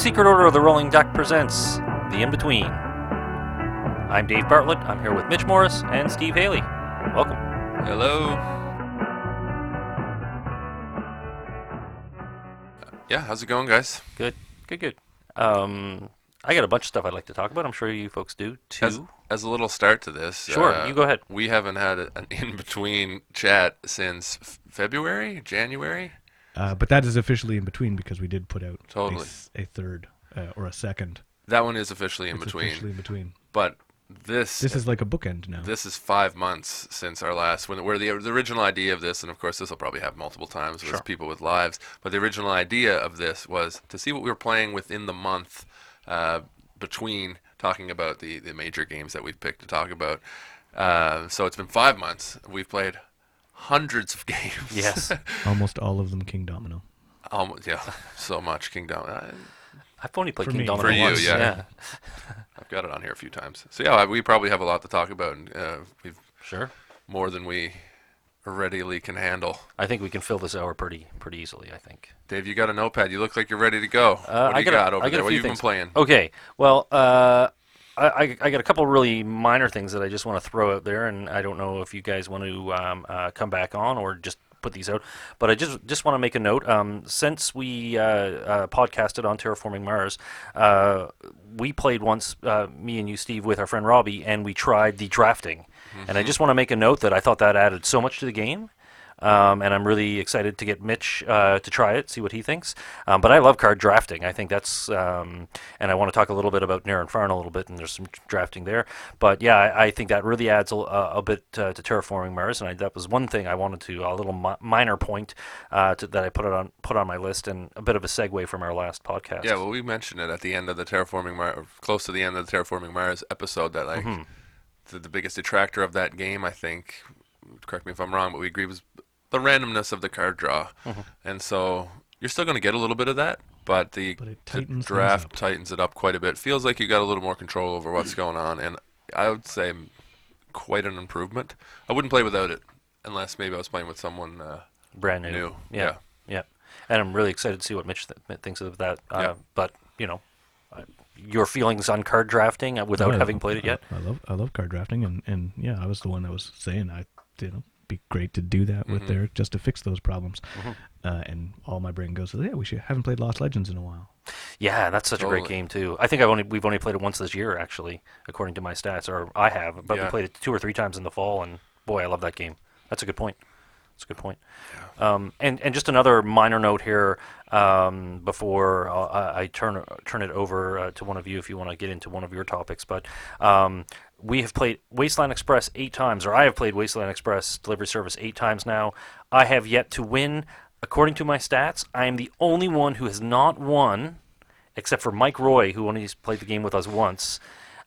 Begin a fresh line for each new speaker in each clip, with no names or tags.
Secret Order of the Rolling Duck presents The In Between. I'm Dave Bartlett. I'm here with Mitch Morris and Steve Haley. Welcome.
Hello. Yeah, how's it going, guys?
Good, good, good. Um, I got a bunch of stuff I'd like to talk about. I'm sure you folks do too.
As, as a little start to this,
Sure,
uh,
you go ahead.
We haven't had a- an in-between chat since February, January.
Uh, but that is officially in between because we did put out a
Totally.
s- a, third uh, or a second.
That one is officially in
It's
between.
officially in between.
But this
This is like a bookend now.
this is five months since our last when where the, the original idea of this and of course this will probably have multiple times with
Sure.
people with lives but the original idea of this was to see what we were playing within the month uh, between talking about the, the major games that we've picked to talk about uh, so it's been five months we've played hundreds of games
Yes.
Almost all of them Kingdomino.
Almost, yeah so much Kingdomino.
I've only played
For
King
me.
Domino
For you,
once.
yeah. i've got it on here a few times so yeah we probably have a lot to talk about and uh, we've
Sure.
more than we readily can handle
I think we can fill this hour pretty pretty easily. I think.
Dave, you got a notepad. You look like you're ready to go.
Uh,
what do
I
you
got a-
got over
I got
there? What
few
have you been playing?
Okay. Well, uh, I, I, got a couple really minor things that I just want to throw out there, and I don't know if you guys want to um, uh, come back on or just put these out. But I just just want to make a note. Um, since we uh, uh, podcasted on terraforming Mars, uh, we played once, uh, me and you, Steve, with our friend Robbie, and we tried the drafting. And I just want to make a note that I thought that added so much to the game. Um, and I'm really excited to get Mitch uh, to try it, see what he thinks. Um, but I love card drafting. I think that's, um, and I want to talk a little bit about Near and Far a little bit, and there's some drafting there. But yeah, I, I think that really adds a, a a bit uh, to terraforming Mars, and I, that was one thing I wanted to a little mi- minor point uh, to, that I put it on put on my list, and a bit of a segue from our last podcast.
Yeah, well, we mentioned it at the end of the terraforming Mars, close to the end of the terraforming Mars episode. That like
Mm-hmm.
the, the biggest detractor of that game, I think. Correct me if I'm wrong, but we agree was the randomness of the card draw,
Mm-hmm.
and so you're still going to get a little bit of that, but the,
But it
the draft tightens it up quite a bit. Feels like you got a little more control over what's going on, and I would say quite an improvement. I wouldn't play without it unless maybe I was playing with someone. Uh,
brand new.
New,
Yeah,
yeah.
yeah. And I'm really excited to see what Mitch th- thinks of that. Uh,
Yeah.
But you know, uh, your feelings on card drafting uh, without
Oh,
having played it
I-
yet.
I, love I love card drafting and, and yeah, I was the one that was saying I you know be great to do that
Mm-hmm.
with there just to fix those problems. Uh, and all my brain goes, yeah, we should haven't played Lost Legends in a while.
Yeah, that's such a great game too. I think I've only we've only played it once this year, actually, according to my stats, or I have. But we played it two or three times in the fall, and boy, I love that game. That's a good point. That's a good point. Um, and and just another minor note here um, before uh, I I turn turn it over uh, to one of you if you want to get into one of your topics. But um, we have played Wasteland Express eight times, or I have played Wasteland Express delivery service eight times now. I have yet to win. According to my stats, I am the only one who has not won except for Mike Roy, who only played the game with us once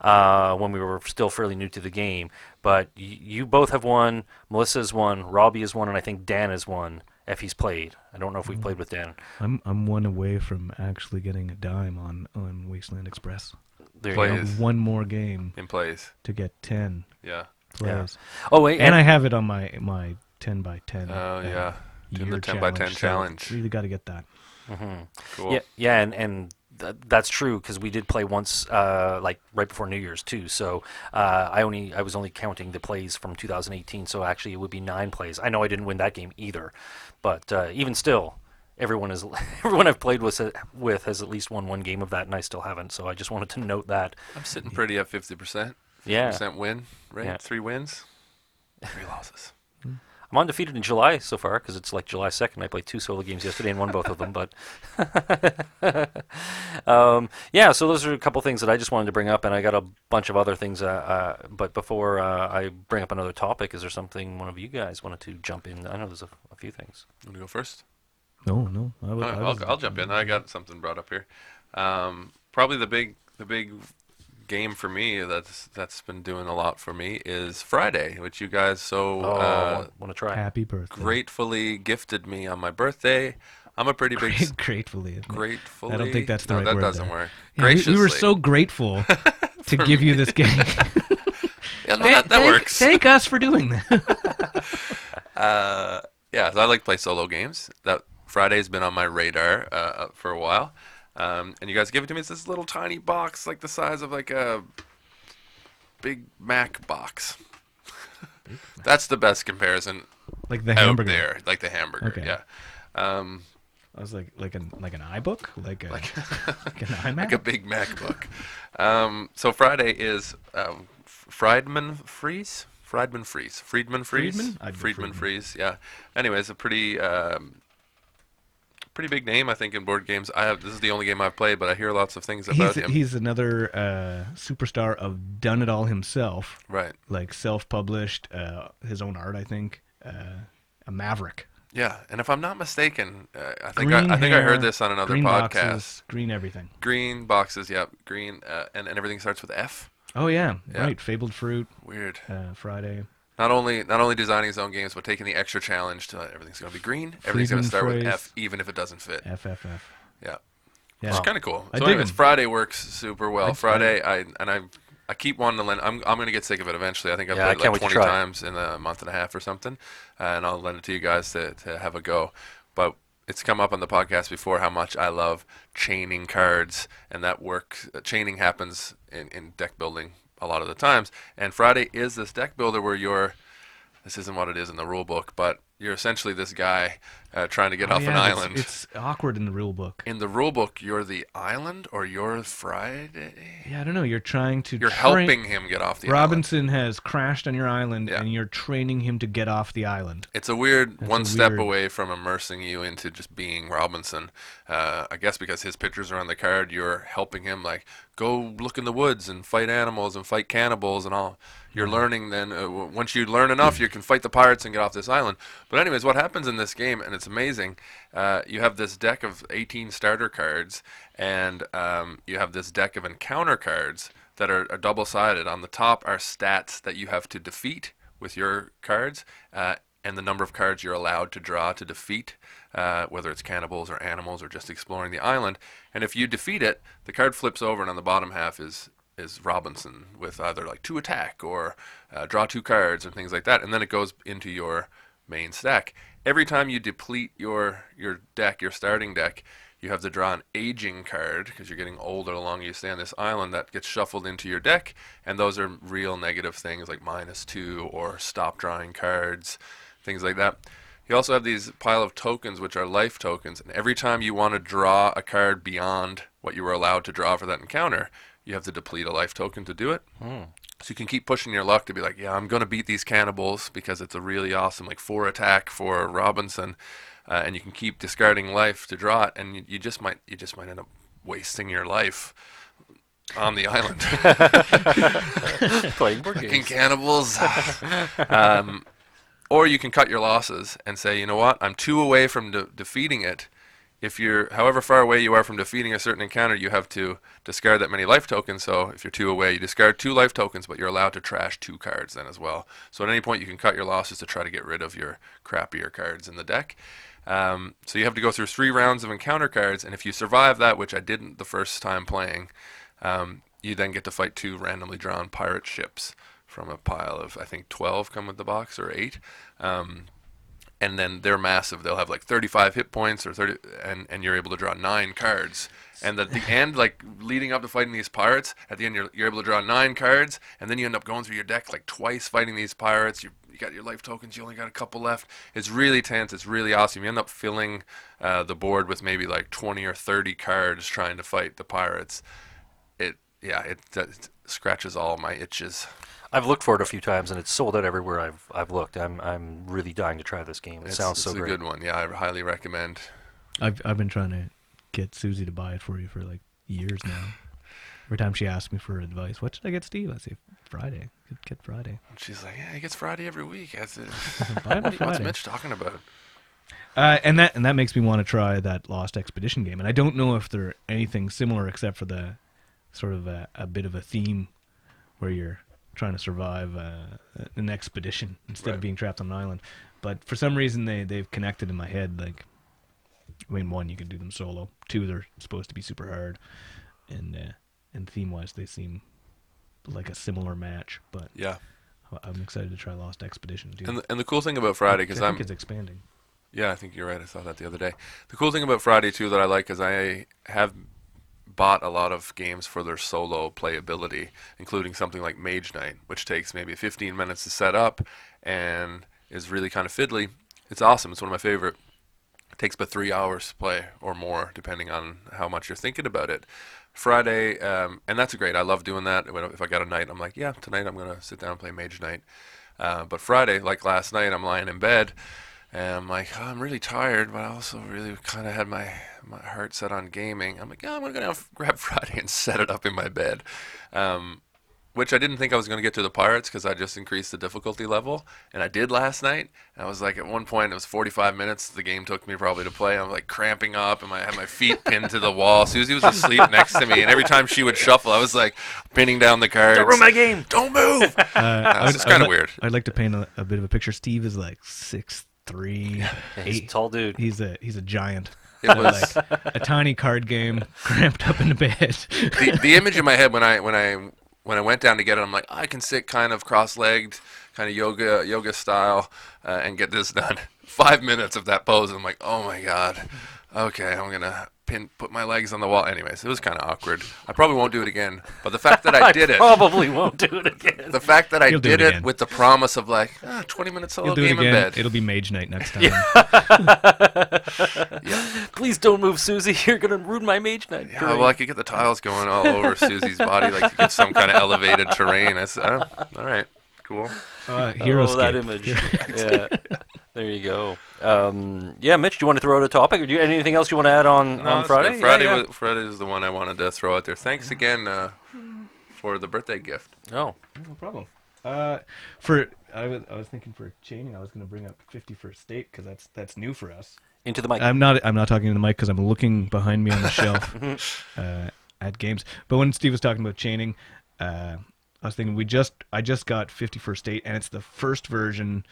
uh, when we were still fairly new to the game. But y- you both have won. Melissa's won. Robbie has won, and I think Dan has won. If he's played, I don't know if we've played with Dan.
I'm I'm one away from actually getting a dime on on Wasteland Express.
There you
Play
One more game
in plays.
to get ten
Yeah.
plays.
Oh wait,
And I have it on my my ten by ten.
Oh,
uh,
yeah. Doing the 10 by 10
so
challenge.
Really got to get that.
Cool.
Yeah, yeah, and and th- that's true because we did play once, uh, like right before New Year's too. So uh, I only I was only counting the plays from 2018. So actually, it would be nine plays. I know I didn't win that game either, but uh, even still, everyone is everyone I've played with with has at least won one game of that, and I still haven't. So I just wanted to note that.
I'm sitting pretty at 50%.
Yeah,
Percent win rate.
Yeah.
Three wins, three losses.
I'm undefeated in July so far because it's like July 2nd. I played two solo games yesterday and won both of them. But um, yeah, so those are a couple things that I just wanted to bring up, and I got a bunch of other things. Uh, uh, but before uh, I bring up another topic, is there something one of you guys wanted to jump in? I know there's a, a few things.
You want to go first?
No, no. I was, I
I'll,
was-
I'll jump in. I got something brought up here. Um, probably the big the big game for me that's that's been doing a lot for me is Friday, which you guys so
Oh,
uh,
want to try?
Happy birthday.
gratefully gifted me on my birthday. I'm a pretty big s-
Gratefully.
gratefully.
I don't think that's the
no,
right
that
word
doesn't
there.
work.
Yeah, we,
Graciously.
we were so grateful to give you this game.
yeah, no, that, that
Thank-
works.
Thank us for doing that.
Uh, yeah, so I like to play solo games. That Friday's been on my radar uh, for a while. Um, and you guys give it to me. It's this little tiny box, like the size of like a Big Mac box. That's the best comparison
Like the hamburger.
there, like the hamburger.
Okay.
Yeah. Um,
I was like like an like an iBook, like a
like,
like an iMac.
like a Big Mac book. Um, so Friday is um, Friedemann Friese. Friedemann Friese.
Friedemann Friese. Friedemann?
Friedemann
Friedemann.
Friese. Yeah. Anyways, a pretty um, pretty big name, I think, in board games. I have this is the only game I've played, but I hear lots of things about
he's
him.
he's another uh, superstar of done it all himself,
right.
like self-published, uh, his own art. I think uh, a maverick.
Yeah, and if I'm not mistaken, uh, I think I, I think I heard this on another
green
podcast.
boxes, green everything.
Green boxes, yep, green, uh, and and everything starts with F.
Oh yeah,
Yeah.
right. Fabled fruit.
Weird.
Uh, Friday.
Not only not only designing his own games, but taking the extra challenge to everything's going to be green. Everything's going to
Friedemann
start with. F, even if it doesn't fit.
FFF.
Yeah,
Yeah.
it's kind of cool.
I
So,
dig
anyways,
'em.
Friday works super well.
I-
Friday, I and I I keep wanting to lend. I'm I'm going to get sick of it eventually. I think I've
Yeah,
played it like 20 times in a month and a half or something, uh, and I'll lend it to you guys to to have a go. But it's come up on the podcast before how much I love chaining cards, and that work uh, chaining happens in, in deck building a lot of the times. And Friday is this deck builder where you're this isn't what it is in the rule book, but you're essentially this guy uh, trying to get
Oh,
off an
yeah, it's-
island.
It's, awkward in the rule book.
in the rule book, you're the island or you're Friday.
Yeah, I don't know. You're trying to.
You're
train-
helping him get off the island.
Robinson has crashed on your island,
Yeah.
and you're training him to get off the island.
It's a weird
That's
one
a
step
weird-
away from immersing you into just being Robinson. Uh, I guess because his pictures are on the card, you're helping him like go look in the woods and fight animals and fight cannibals and all. You're learning then. Uh, once you learn enough, you can fight the pirates and get off this island. But anyways, what happens in this game, and it's amazing. Uh, you have this deck of 18 starter cards, and um, you have this deck of encounter cards that are, are double-sided. On the top are stats that you have to defeat with your cards, uh, and the number of cards you're allowed to draw to defeat, uh, whether it's cannibals or animals or just exploring the island. And if you defeat it, the card flips over, and on the bottom half is is Robinson with either like two attack or uh, draw two cards and things like that, and then it goes into your main stack. Every time you deplete your your deck, your starting deck, you have to draw an aging card because you're getting older the longer you stay on this island. That gets shuffled into your deck, and those are real negative things like minus two or stop drawing cards, things like that. You also have these pile of tokens, which are life tokens, and every time you want to draw a card beyond what you were allowed to draw for that encounter, you have to deplete a life token to do it. So you can keep pushing your luck to be like, yeah, I'm going to beat these cannibals because it's a really awesome like four attack for Robinson, uh, and you can keep discarding life to draw it, and you, you just might you just might end up wasting your life on the island.
Playing board
Fucking
games.
cannibals. um, or you can cut your losses and say, you know what, I'm two away from de- defeating it. If you're, however far away you are from defeating a certain encounter, you have to discard that many life tokens. So if you're two away, you discard two life tokens, but you're allowed to trash two cards then as well. So at any point, you can cut your losses to try to get rid of your crappier cards in the deck. Um, so you have to go through three rounds of encounter cards, and if you survive that, which I didn't the first time playing, um, you then get to fight two randomly drawn pirate ships from a pile of I think 12 come with the box or eight. Um, and then they're massive. They'll have like 35 hit points or 30, and, and you're able to draw nine cards. And at the end, like leading up to fighting these pirates, at the end you're, you're able to draw nine cards, and then you end up going through your deck like twice fighting these pirates. You you got your life tokens. You only got a couple left. It's really tense. It's really awesome. You end up filling uh, the board with maybe like 20 or 30 cards trying to fight the pirates. It yeah, it, it scratches all my itches.
I've looked for it a few times and it's sold out everywhere I've I've looked. I'm I'm really dying to try this game. It
It's,
sounds
it's
so
a good one. Yeah, I highly recommend.
I've I've been trying to get Susie to buy it for you for like years now. Every time she asks me for advice, what should I get Steve? I say Friday. Get, get Friday.
And she's like, yeah, he gets Friday every week. That's it.
Buy it
What- What's Mitch talking about?
Uh, and that and that makes me want to try that Lost Expedition game. And I don't know if they're anything similar except for the sort of a, a bit of a theme where you're trying to survive uh, an expedition instead
Right.
of being trapped on an island. But for some reason they they've connected in my head. Like, I mean, one you can do them solo. Two they're supposed to be super hard, and uh, and theme wise they seem like a similar match. But
Yeah.
I'm excited to try Lost Expedition too.
And the, and the cool thing about Friday, because
I
I'm
think it's expanding.
yeah, I think you're right. I saw that the other day. The cool thing about Friday too that I like is I have bought a lot of games for their solo playability, including something like Mage Knight, which takes maybe 15 minutes to set up and is really kind of fiddly. It's awesome. It's one of my favorite. It takes but three hours to play or more, depending on how much you're thinking about it. Friday, um, and that's great. I love doing that. If I got a night, I'm like, yeah, tonight I'm gonna sit down and play Mage Knight. Uh, but Friday, like last night, I'm lying in bed and I'm like, oh, I'm really tired, but I also really kind of had my my heart set on gaming. I'm like, yeah, I'm gonna f- grab Friday and set it up in my bed, um, which I didn't think I was gonna get to the pirates because I just increased the difficulty level, and I did last night. I was like, at one point, it was 45 minutes. The game took me probably to play. I'm like cramping up, and I had my feet pinned to the wall. Susie was asleep next to me, and every time she would shuffle, I was like pinning down the cards.
Don't ruin my game.
Don't move.
Uh,
Uh, it's kind of weird.
I'd like to paint a, a bit of a picture. Steve is like six three,
Yeah, he's a
eight.
tall dude.
He's a he's a giant.
It was
like a tiny card game, cramped up in the bed.
the, the image in my head when I when I when I went down to get it, I'm like, I can sit kind of cross-legged, kind of yoga yoga style, uh, and get this done. Five minutes of that pose, and I'm like, oh my god, okay, I'm gonna pin put my legs on the wall. Anyways, it was kind of awkward. I probably won't do it again. But the fact that I did it,
Probably won't do it again.
the fact that I
You'll do
did
it
it,
again.
with the promise of like ah, 20 minutes solo
You'll do it
game in
again.
bed.
It'll be Mage Knight next time.
yeah.
Please don't move, Susie. You're gonna ruin my Mage Knight.
Yeah,
parade.
well, I could get the tiles going all over Susie's body, like to get some kind of elevated terrain. I said, oh, all right, cool.
Uh, Hero
oh, that image. yeah. There you go. Um, yeah, Mitch, do you want to throw out a topic, or do you anything else you want to add on,
No,
on Friday?
Friday,
yeah, yeah.
Was, Friday is the one I wanted to throw out there. Thanks again uh, for the birthday gift.
Oh,
No problem. Uh, for I was I was thinking for chaining, I was going to bring up 51st State because that's that's new for us.
into the mic.
I'm not I'm not talking to the mic because I'm looking behind me on the shelf uh, at games. But when Steve was talking about chaining, uh, I was thinking we just I just got 51st State and it's the first version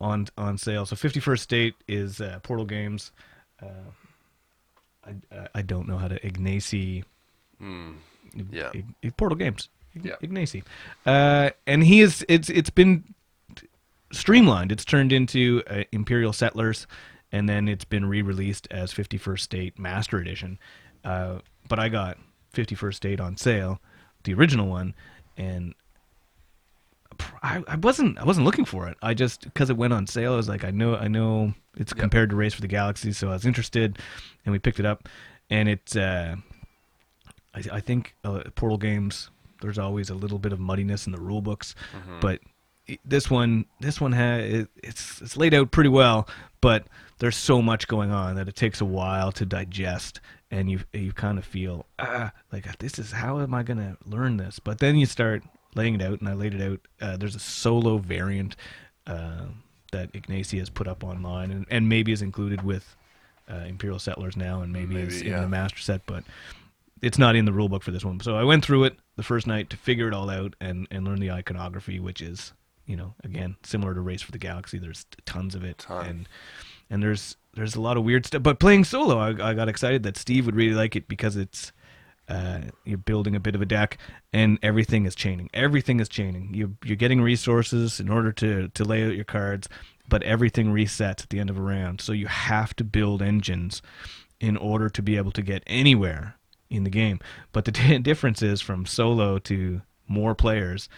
on on sale. So 51st State is uh, Portal Games. Uh, I, I- don't know how to Ignacy.
Hmm. Yeah.
Ig- Ig- Portal Games. Ig-
Yeah.
Ignacy. Uh, and he is it's it's been streamlined. It's turned into uh, Imperial Settlers, and then it's been re-released as 51st State Master Edition. Uh, but I got 51st State on sale, the original one, and I, I wasn't I wasn't looking for it. I just because it went on sale, I was like, I know I know it's
Yep.
compared to Race for the Galaxy, so I was interested, and we picked it up, and it's uh, I, I think uh, Portal games. There's always a little bit of muddiness in the rule books, but this one this one has it, it's it's laid out pretty well, but there's so much going on that it takes a while to digest, and you you kind of feel ah like this is how am I gonna learn this? But then you start laying it out, and I laid it out. Uh, there's a solo variant uh, that Ignacy has put up online, and, and maybe is included with uh, Imperial Settlers now, and maybe, is
Maybe,
in the master set, but it's not in the rule book for this one. So I went through it the first night to figure it all out and and learn the iconography, which is you know again similar to Race for the Galaxy. There's tons of it, and and there's there's a lot of weird stuff. But playing solo, I, I got excited that Steve would really like it because it's uh, you're building a bit of a deck, and everything is chaining. Everything is chaining. You you're getting resources in order to to lay out your cards, but everything resets at the end of a round. So you have to build engines in order to be able to get anywhere in the game. But the t- difference is from solo to more players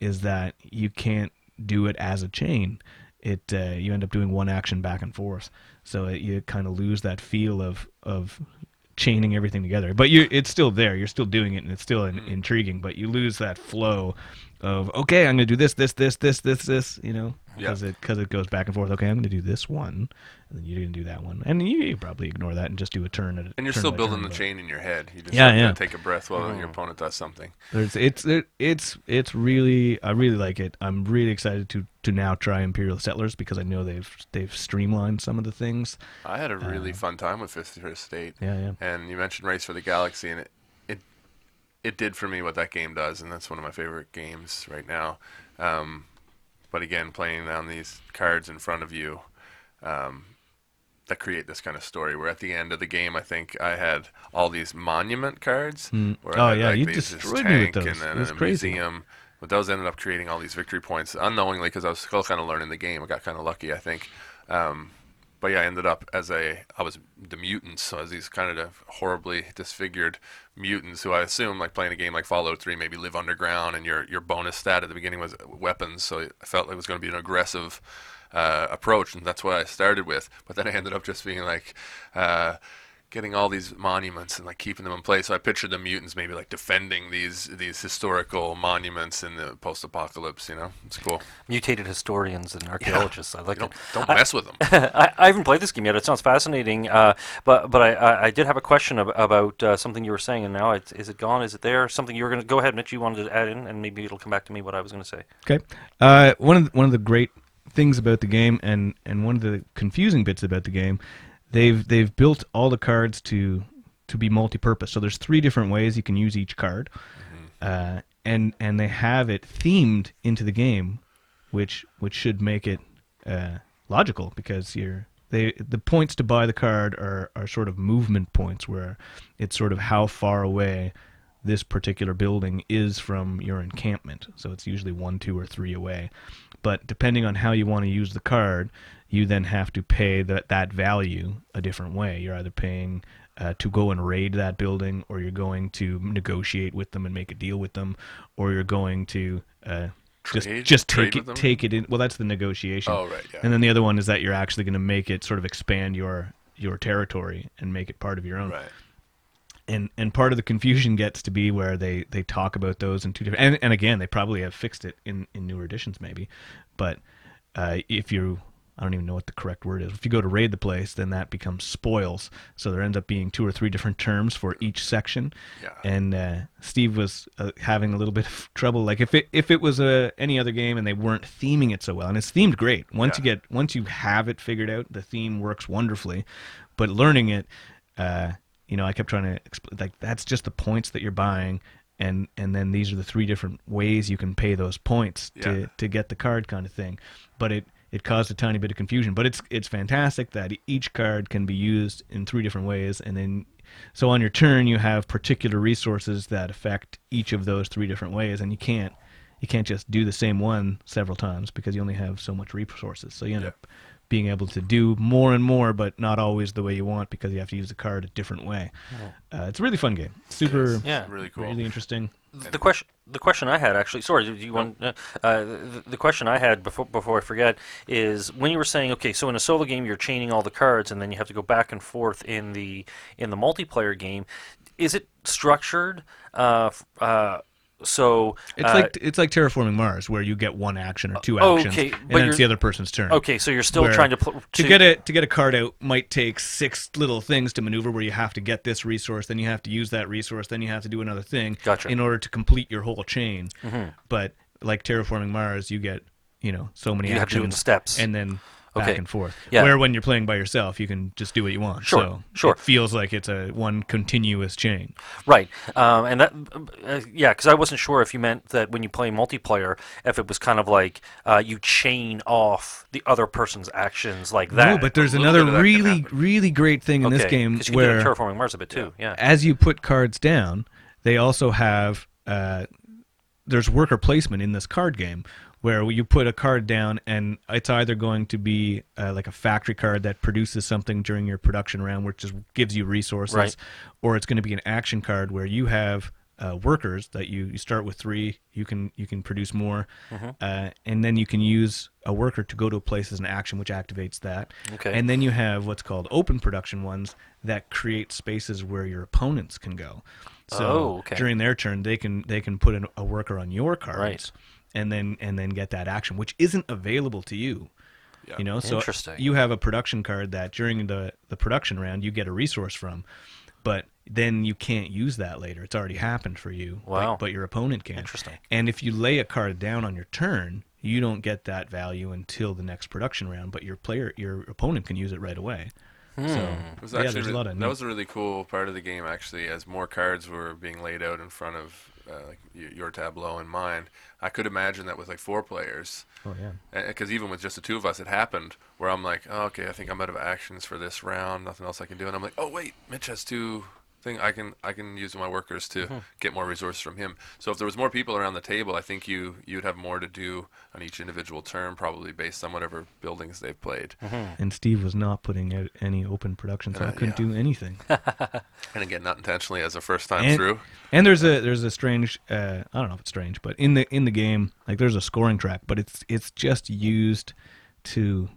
is that you can't do it as a chain. It uh, you end up doing one action back and forth, so it, you kind of lose that feel of of chaining everything together. But you it's still there. You're still doing it, and it's still in, mm-hmm. intriguing. But you lose that flow of okay, I'm gonna do this, this, this, this, this, this. You know,
Yeah.
because it because it goes back and forth. Okay, I'm gonna do this one, and then you're gonna do that one, and you, you probably ignore that and just do a turn at
And you're still building the chain in your head. You just
Yeah, yeah.
to take a breath while your opponent does something.
There's it's it, it's it's really I really like it. I'm really excited to to now try Imperial Settlers because I know they've they've streamlined some of the things.
I had a really fun time with Fifth State.
Yeah, yeah.
And you mentioned Race for the Galaxy, and it, it it did for me what that game does, and that's one of my favorite games right now. Um, but again, playing on these cards in front of you, um, that create this kind of story. Where at the end of the game, I think I had all these monument cards.
Mm. Oh,
had,
yeah,
like,
you
these-
destroyed me with those.
And then
It was crazy.
museum. But those ended up creating all these victory points unknowingly because I was still kind of learning the game. I got kind of lucky, I think. Um, but yeah, I ended up as a I was the mutants, so as these kind of horribly disfigured mutants who I assume like playing a game like Fallout 3 maybe live underground, and your your bonus stat at the beginning was weapons, so I felt like it was going to be an aggressive uh, approach, and that's what I started with. But then I ended up just being like. Uh, getting all these monuments and like keeping them in place. So I pictured the mutants maybe like defending these these historical monuments in the post-apocalypse. You know, it's cool.
Mutated historians and archaeologists. I like
Don't,
it.
don't mess with them.
I, I haven't played this game yet. It sounds fascinating, uh, but but I, I, I did have a question ab- about uh, something you were saying, and now it's, is it gone? Is it there? Something you were going to go ahead, Mitch. You wanted to add in, and maybe it'll come back to me what I was going to say.
Okay. Uh, one of the, one of the great things about the game, and and one of the confusing bits about the game, they've they've built all the cards to to be multi-purpose. So there's three different ways you can use each card, uh, and and they have it themed into the game, which which should make it uh, logical because you're they the points to buy the card are are sort of movement points where it's sort of how far away this particular building is from your encampment. So it's usually one, two, or three away. But depending on how you want to use the card, you then have to pay that that value a different way. You're either paying uh, to go and raid that building, or you're going to negotiate with them and make a deal with them, or you're going to uh, just
Trade?
just take it take it in. Well, that's the negotiation.
Oh, right, yeah.
And then the other one is that you're actually going to make it sort of expand your your territory and make it part of your own
Right.
and and part of the confusion gets to be where they they talk about those in two different and, and again they probably have fixed it in in newer editions maybe but uh, if you I don't even know what the correct word is. If you go to raid the place, then that becomes spoils. So there ends up being two or three different terms for each section.
Yeah.
And uh, Steve was uh, having a little bit of trouble. Like if it if it was a any other game and they weren't theming it so well, and it's themed great. Once
Yeah.
you get once you have it figured out, the theme works wonderfully. But learning it, uh, you know, I kept trying to explain like that's just the points that you're buying. And, and then these are the three different ways you can pay those points to,
Yeah.
to get the card kind of thing. But it, it caused a tiny bit of confusion. But it's it's fantastic that each card can be used in three different ways, and then so on your turn you have particular resources that affect each of those three different ways, and you can't you can't just do the same one several times because you only have so much resources. So you end
Yeah.
up being able to do more and more, but not always the way you want because you have to use the card a different way. Uh, it's a really fun game. Super,
Yeah.
Really cool.
really interesting.
The question, the question I had actually, sorry, do you want? Uh, uh, the, the question I had before before I forget is when you were saying, okay, so in a solo game you're chaining all the cards, and then you have to go back and forth in the in the multiplayer game. Is it structured? Uh, uh, so
It's
uh,
like it's like terraforming Mars, where you get one action or two actions,
okay,
and then it's the other person's turn.
okay, so you're still trying to pl-
to get a to get a card out might take six little things to maneuver where you have to get this resource then you have to use that resource then you have to do another thing
Gotcha.
in order to complete your whole chain
Mm-hmm.
but like terraforming mars you get you know so many
You have to do it
actions
steps.
and then back
Okay.
and forth
Yeah.
where when you're playing by yourself you can just do what you want
Sure,
so
sure.
it feels like it's a one continuous chain
Right, um, and that, uh, yeah, because I wasn't sure if you meant that when you play multiplayer, if it was kind of like uh, you chain off the other person's actions like that.
no but there's another
bit of that can
really really great thing in this game
you can do
where
it Terraforming Mars a bit too. Yeah.
as you put cards down, they also have uh, there's worker placement in this card game where you put a card down and it's either going to be uh, like a factory card that produces something during your production round, which just gives you resources,
Right.
or it's going to be an action card where you have uh, workers that you, you start with three. You can you can produce more,
Mm-hmm.
uh, and then you can use a worker to go to a place as an action, which activates that.
Okay.
And then you have what's called open production ones that create spaces where your opponents can go. So
Oh, okay.
during their turn, they can they can put an, a worker on your cards,
Right.
And then and then get that action, which isn't available to you.
Yeah.
You know, so
Interesting.
you have a production card that during the the production round you get a resource from, but then you can't use that later. It's already happened for you. but-
Wow.
But, your opponent can.
Interesting.
And if you lay a card down on your turn, you don't get that value until the next production round. But your player, your opponent, can use it right away. Hmm.
So was
yeah,
actually
there's a lot of
that was a really cool part of the game actually. As more cards were being laid out in front of uh, like your tableau and mine, I could imagine that with like four players,
Oh yeah.
because even with just the two of us, it happened where I'm like, oh, okay, I think I'm out of actions for this round. Nothing else I can do, and I'm like, oh wait, Mitch has two thing. I can I can use my workers to
Mm-hmm.
get more resources from him. So if there was more people around the table, I think you you'd have more to do on each individual turn, probably based on whatever buildings they've played.
Mm-hmm.
And Steve was not putting out any open production, so
Uh,
I couldn't
yeah.
do anything.
And again, not intentionally as a first time
and,
through.
and there's a there's a strange uh, I don't know if it's strange, but in the in the game, like there's a scoring track, but it's it's just used to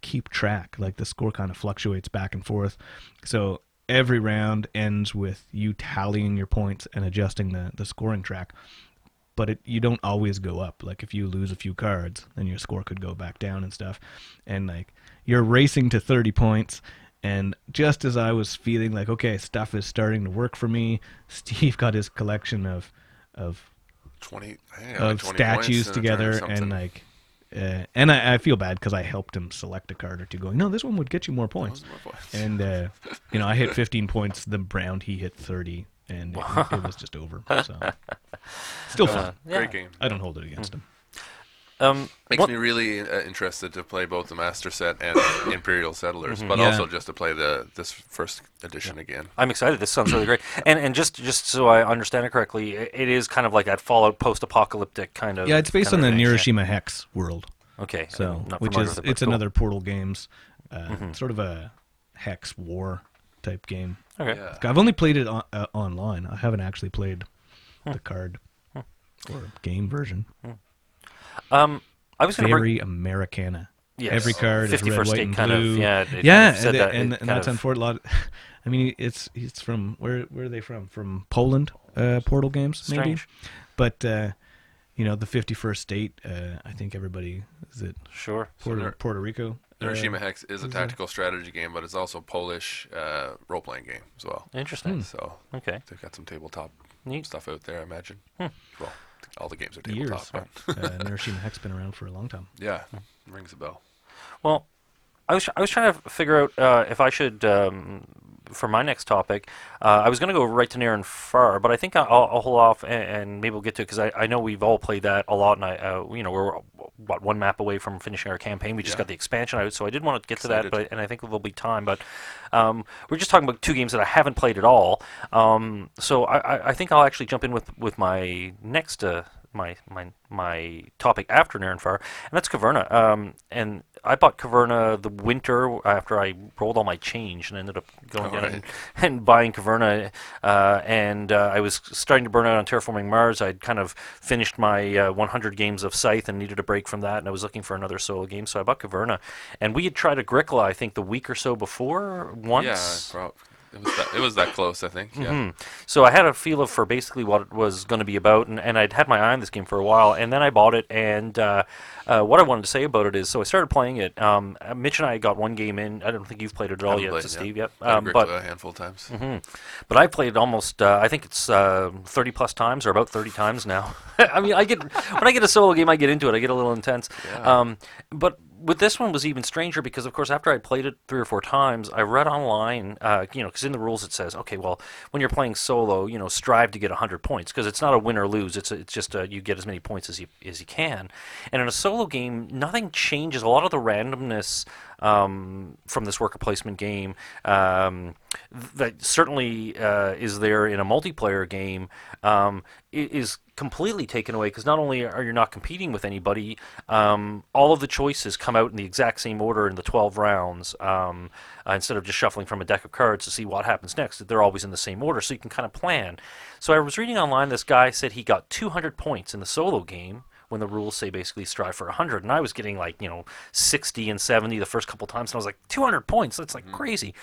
keep track. Like the score kind of fluctuates back and forth. So every round ends with you tallying your points and adjusting the the scoring track. But it, you don't always go up. Like if you lose a few cards, then your score could go back down and stuff. And like you're racing to 30 points and just as I was feeling like, okay, stuff is starting to work for me, Steve got his collection of of
Twenty I think I had
of
like 20
statues
in a turn or
together, and like, uh, and I, I feel bad because I helped him select a card or two, going, no, this one would get you more points.
Those are my points.
And uh, you know, I hit 15 points. The round he hit 30, and it, it was just over. So still fun.
Uh, yeah.
Great game.
I don't hold it against him.
Um,
Makes
what-
me really uh, interested to play both the Master Set and Imperial Settlers, but
Yeah.
also just to play the this first edition again.
I'm excited. This sounds really great. And and just just so I understand it correctly, i- it is kind of like that Fallout post-apocalyptic kind of.
Yeah, it's based on the
of adventure.
Hex world.
Okay,
So,
not
which is
it,
it's
cool.
another Portal Games, uh,
Mm-hmm.
sort of a hex war type game.
Okay.
Yeah.
I've only played it on, uh, online. I haven't actually played
Hmm.
the card or game version.
Um, I was going to bring.
Very Americana.
Yes.
Every card is red, white, and
kind of-
blue.
yeah, kind
yeah,
of said
and,
that,
and,
it
and that's
of-
unfortunate. I mean, it's he's from where? Where are they from? From Poland, uh, Portal Games, maybe.
Strange.
But uh, you know, the fifty-first state. Uh, I think everybody is it
Sure.
Puerto,
Nar-
Puerto Rico.
Neuroshima Hex is a
is
tactical strategy game, but it's also a Polish uh, role playing game as well.
Interesting.
So
Okay.
they've got some tabletop
Neat.
stuff out there, I imagine.
Hmm.
Well, all the games are
years.
tabletop, but
uh, Neuroshima Hex been around for a long time.
yeah, rings a bell.
Well, I was I was trying to figure out uh, if I should um, for my next topic. Uh, I was going to go right to near and far, but I think I'll, I'll hold off and, and maybe we'll get to it because I, I know we've all played that a lot, and I uh, you know we're what one map away from finishing our campaign. We just
Yeah.
got the expansion out, so I did want to get to that, but and I think there'll be time. But um, we're just talking about two games that I haven't played at all. Um, so I, I, I think I'll actually jump in with with my next. Uh, my my my topic after Near and Far, and that's Caverna. Um, and I bought Caverna the winter after I rolled all my change and ended up going
All
down
right.
and, and buying Caverna. Uh, and uh, I was starting to burn out on Terraforming Mars. I'd kind of finished my uh, 100 games of Scythe and needed a break from that, and I was looking for another solo game, so I bought Caverna. And we had tried Agricola, I think, the week or so before once.
Yeah, prob- it was that, it was that close, I think. Yeah.
Mhm. So I had a feel of for basically what it was going to be about, and, and I'd had my eye on this game for a while, and then I bought it. And uh, uh, what I wanted to say about it is, so I started playing it. Um, Mitch and I got one game in. I don't think you've played it at all yet,
played,
to
yeah.
Steve. Yep.
Played
Um, but
a handful of times.
Mhm. But I played almost, uh, I think it's uh, 30 plus times or about 30 times now. I mean, I get when I get a solo game, I get into it. I get a little intense.
Yeah.
Um, but with this one was even stranger because, of course, after I played it three or four times, I read online, uh, you know, because in the rules it says, okay, well, when you're playing solo, you know, strive to get 100 points because it's not a win or lose. It's a, it's just a, you get as many points as you as you can. And in a solo game, nothing changes. A lot of the randomness um, from this worker placement game um, that certainly uh, is there in a multiplayer game um, is completely taken away because not only are you not competing with anybody, um, all of the choices come out in the exact same order in the 12 rounds um, uh, instead of just shuffling from a deck of cards to see what happens next. They're always in the same order, so you can kind of plan. So I was reading online, this guy said he got 200 points in the solo game when the rules say basically strive for 100 and i was getting like you know 60 and 70 the first couple times and i was like 200 points? That's like crazy.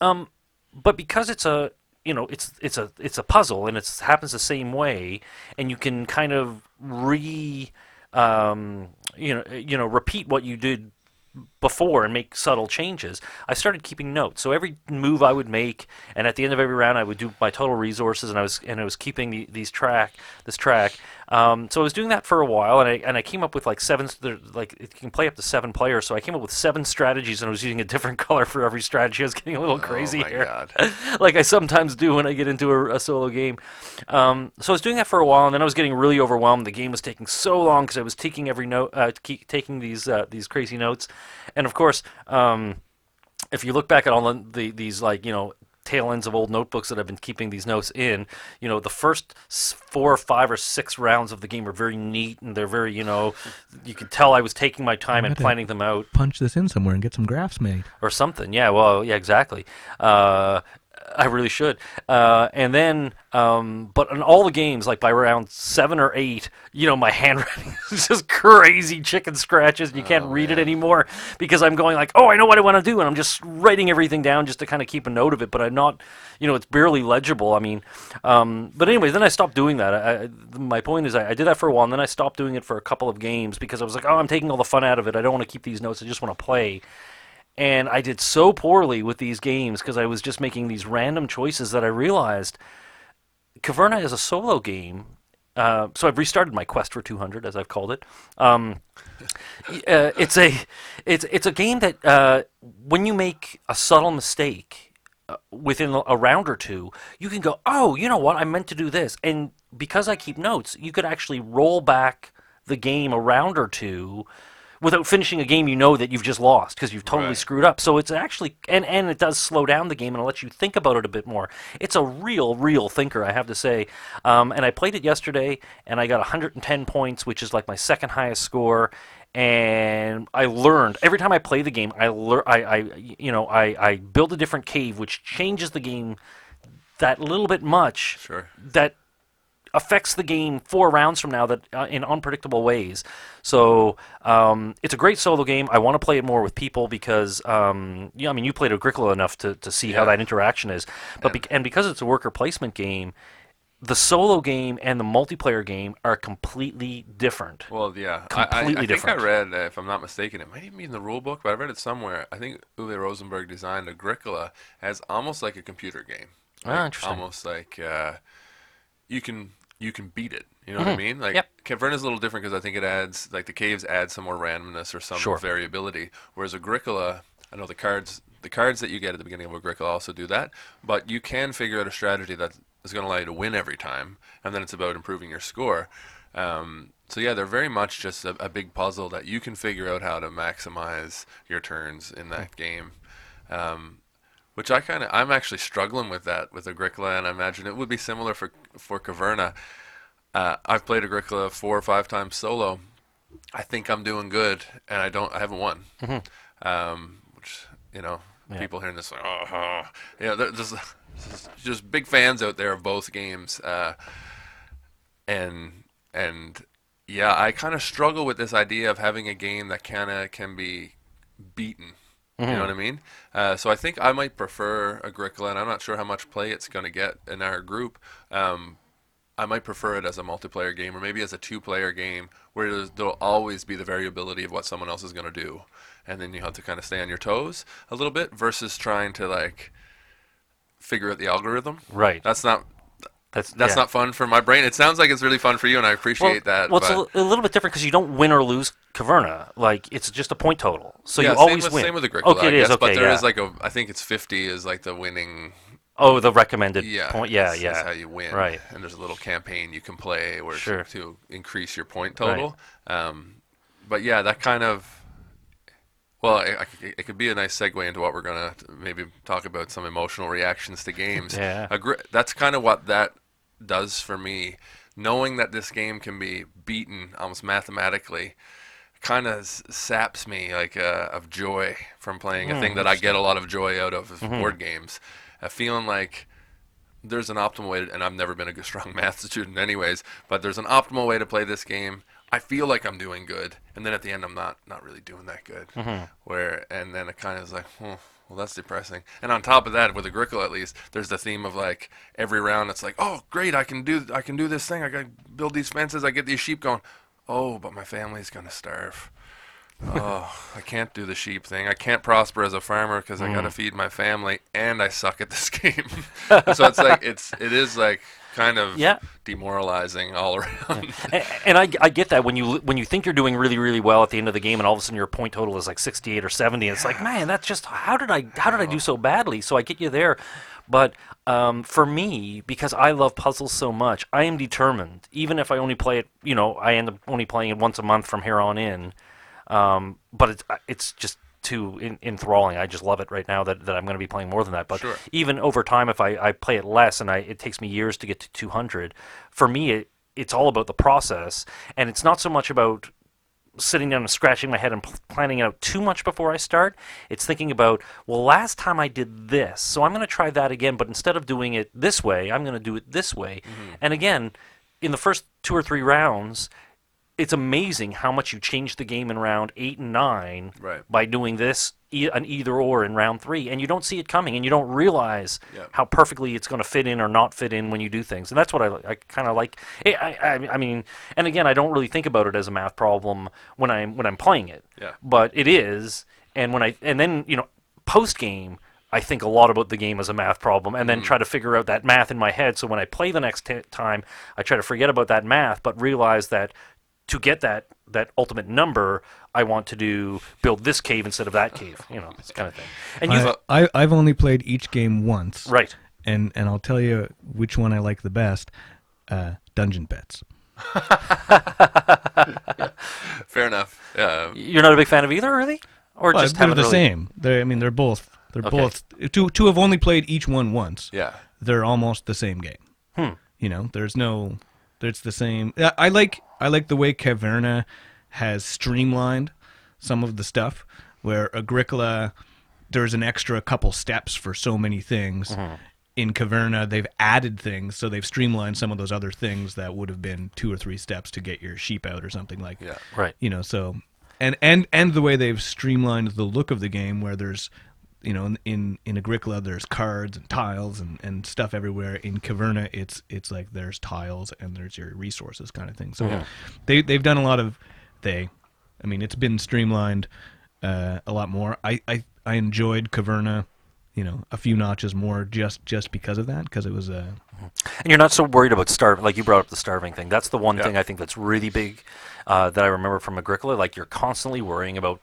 Um, but because it's a you know it's it's a it's a puzzle and it happens the same way and you can kind of re um, you know you know repeat what you did before and make subtle changes. I started keeping notes. So every move I would make, and at the end of every round, I would do my total resources, and I was and I was keeping the, these track this track. Um, so I was doing that for a while, and I and I came up with like seven. Like it can play up to seven players. So I came up with seven strategies, and I was using a different color for every strategy. I was getting a little crazy
oh my
here
god.
like I sometimes do when I get into a, a solo game. Um, so I was doing that for a while, and then I was getting really overwhelmed. The game was taking so long because I was taking every note, uh, taking these uh, these crazy notes, and of course, um, if you look back at all the, the these like you know tail ends of old notebooks that I've been keeping these notes in. You know, the first four or five or six rounds of the game are very neat and they're very, you know, you could tell I was taking my time and planning them out
Punch this in somewhere and get some graphs made.
or something. Yeah, well, yeah, exactly. Uh, I really should. Uh, and then, um, but in all the games, like by round seven or eight, you know, my handwriting is just crazy chicken scratches. And you can't read it anymore because I'm going like, oh, I know what I want to do, and I'm just writing everything down just to kind of keep a note of it. But I'm not, you know, it's barely legible. I mean, um, but anyways, then I stopped doing that. I, I, my point is, I, I did that for a while, and then I stopped doing it for a couple of games because I was like, oh, I'm taking all the fun out of it. I don't want to keep these notes. I just want to play and I did so poorly with these games because I was just making these random choices that I realized Caverna is a solo game. Uh, so I've restarted my quest for 200, as I've called it. Um, uh, it's a it's it's a game that uh, when you make a subtle mistake uh, within a- a round or two, you can go, oh, you know what, I meant to do this, and because I keep notes, you could actually roll back the game a round or two without finishing a game you know that you've just lost because you've totally
Right.
screwed up. So it's actually and and it does slow down the game and it lets you think about it a bit more. It's a real real thinker, I have to say. Um, and I played it yesterday and I got 110 points, which is like my second highest score. And I learned every time I play the game. I learn. I, I you know I I build a different cave, which changes the game that little bit much
Sure.
that affects the game four rounds from now that uh, in unpredictable ways. So um, it's a great solo game. I want to play it more with people because um, yeah, I mean you played Agricola enough to, to see how that interaction is. But bec and because it's a worker placement game, the solo game and the multiplayer game are completely different.
Well, yeah. I- I, I,
Completely
think. I read, uh, if I'm not mistaken, it might even be in the rule book, but I read it somewhere. I think Uwe Rosenberg designed Agricola as almost like a computer game.
Ah, interesting.
Almost like uh, you can you can beat it. You know what I mean? Like
Mm-hmm. Yep.
Caverna's a little different because I think it adds like the caves add some more randomness or some
Sure.
variability. Whereas Agricola, I know the cards the cards that you get at the beginning of Agricola also do that, but you can figure out a strategy that is going to allow you to win every time, and then it's about improving your score. Um, so yeah, they're very much just a, a big puzzle that you can figure out how to maximize your turns in that game. Um, which I kind of I'm actually struggling with that with Agricola, and I imagine it would be similar for for Caverna. Uh, I've played Agricola four or five times solo. I think I'm doing good, and I don't. I haven't won. Um, which you know,
Yeah.
people hearing this like, oh, oh. yeah, there- there's just, just big fans out there of both games, uh, and and yeah, I kind of struggle with this idea of having a game that kind of can be beaten. You know what I mean? Uh, so I think I might prefer Agricola, and I'm not sure how much play it's going to get in our group. Um, I might prefer it as a multiplayer game, or maybe as a two-player game, where there'll always be the variability of what someone else is going to do, and then you have to kind of stay on your toes a little bit, versus trying to like figure out the algorithm.
Right.
That's not
That's
that's
yeah.
not fun for my brain. It sounds like it's really fun for you, and I appreciate that.
Well, it's a, a little bit different because you don't win or lose Caverna. Like it's just a point total, so
yeah,
you always
with,
win.
Same with Agricola,
okay,
I guess,
Okay,
but there
yeah.
is like a, I think it's 50 is like the winning
oh, the recommended
yeah,
point. Yeah,
is
yeah.
how you win.
Right.
And there's a little campaign you can play where
Sure.
to, increase your point total. Right. Um, but yeah, that kind of. Well, I, I c- it could be a nice segue into what we're gonna maybe talk about some emotional reactions to games.
Yeah.
Agri- that's kind of what that does for me. Knowing that this game can be beaten almost mathematically, kind of saps me like uh, of joy from playing a thing that I get a lot of joy out of, of board games. Uh, feeling like there's an optimal way, to, and I've never been a good, strong math student, anyways. But there's an optimal way to play this game. I feel like I'm doing good, and then at the end, I'm not not really doing that good. Where and then it kind of is like, hmm, well, that's depressing. And on top of that, with Agricola at least, there's the theme of like every round, it's like, oh, great, I can do I can do this thing. I can build these fences. I get these sheep going. Oh, but my family's gonna starve. oh, I can't do the sheep thing. I can't prosper as a farmer because I
Mm.
gotta feed my family, and I suck at this game. so it's like it's it is like kind of
Yeah.
demoralizing all around.
and, and I, I get that when you when you think you're doing really really well at the end of the game and all of a sudden your point total is like 68 or 70 it's like man that's just how did I how did I do so badly? So I get you there. But um, for me because I love puzzles so much I am determined. Even if I only play it you know I end up only playing it once a month from here on in. Um, but it's it's just too en- enthralling. I just love it right now that, that I'm going to be playing more than that. But
Sure.
even over time, if I, I play it less and I it takes me years to get to 200, for me it, it's all about the process, and it's not so much about sitting down and scratching my head and pl- planning out too much before I start. It's thinking about, well, last time I did this, so I'm going to try that again, but instead of doing it this way, I'm going to do it this way. Mm-hmm. And again, in the first two or three rounds, it's amazing how much you change the game in round eight and nine
Right.
by doing this e- an either or in round three, and you don't see it coming, and you don't realize
Yeah.
how perfectly it's going to fit in or not fit in when you do things, and that's what I, I kind of like. I, I, I mean, and again, I don't really think about it as a math problem when I'm when I'm playing it,
Yeah.
but it is, and when I and then you know post game. I think a lot about the game as a math problem, and then mm. try to figure out that math in my head. So when I play the next t- time, I try to forget about that math, but realize that to get that that ultimate number, I want to do build this cave instead of that cave, you know, this kind of thing. And you,
I, I I've only played each game once,
right?
And and I'll tell you which one I like the best. Uh, Dungeon Petz.
Fair enough. Uh,
You're not a big fan of either, really, or
Well,
just
they're
haven't
the
really-
same. They I mean they're both they're
Okay.
both to to have only played each one once.
yeah.
They're almost the same game.
Hmm.
You know, there's no there's the same. I I like I like the way Caverna has streamlined some of the stuff where Agricola there's an extra couple steps for so many things.
Mm-hmm.
In Caverna, they've added things, so they've streamlined some of those other things that would have been two or three steps to get your sheep out or something like
Yeah.
Right.
you know so and and and the way they've streamlined the look of the game where there's you know in in, in agricola there's cards and tiles and, and stuff everywhere in caverna it's it's like there's tiles and there's your resources kind of thing so they they've done a lot of they i mean it's been streamlined uh, a lot more i i i enjoyed caverna you know a few notches more just just because of that because it was a
And you're not so worried about starving, like you brought up the starving thing. That's the one
Yeah.
thing I think that's really big uh, that I remember from Agricola. Like you're constantly worrying about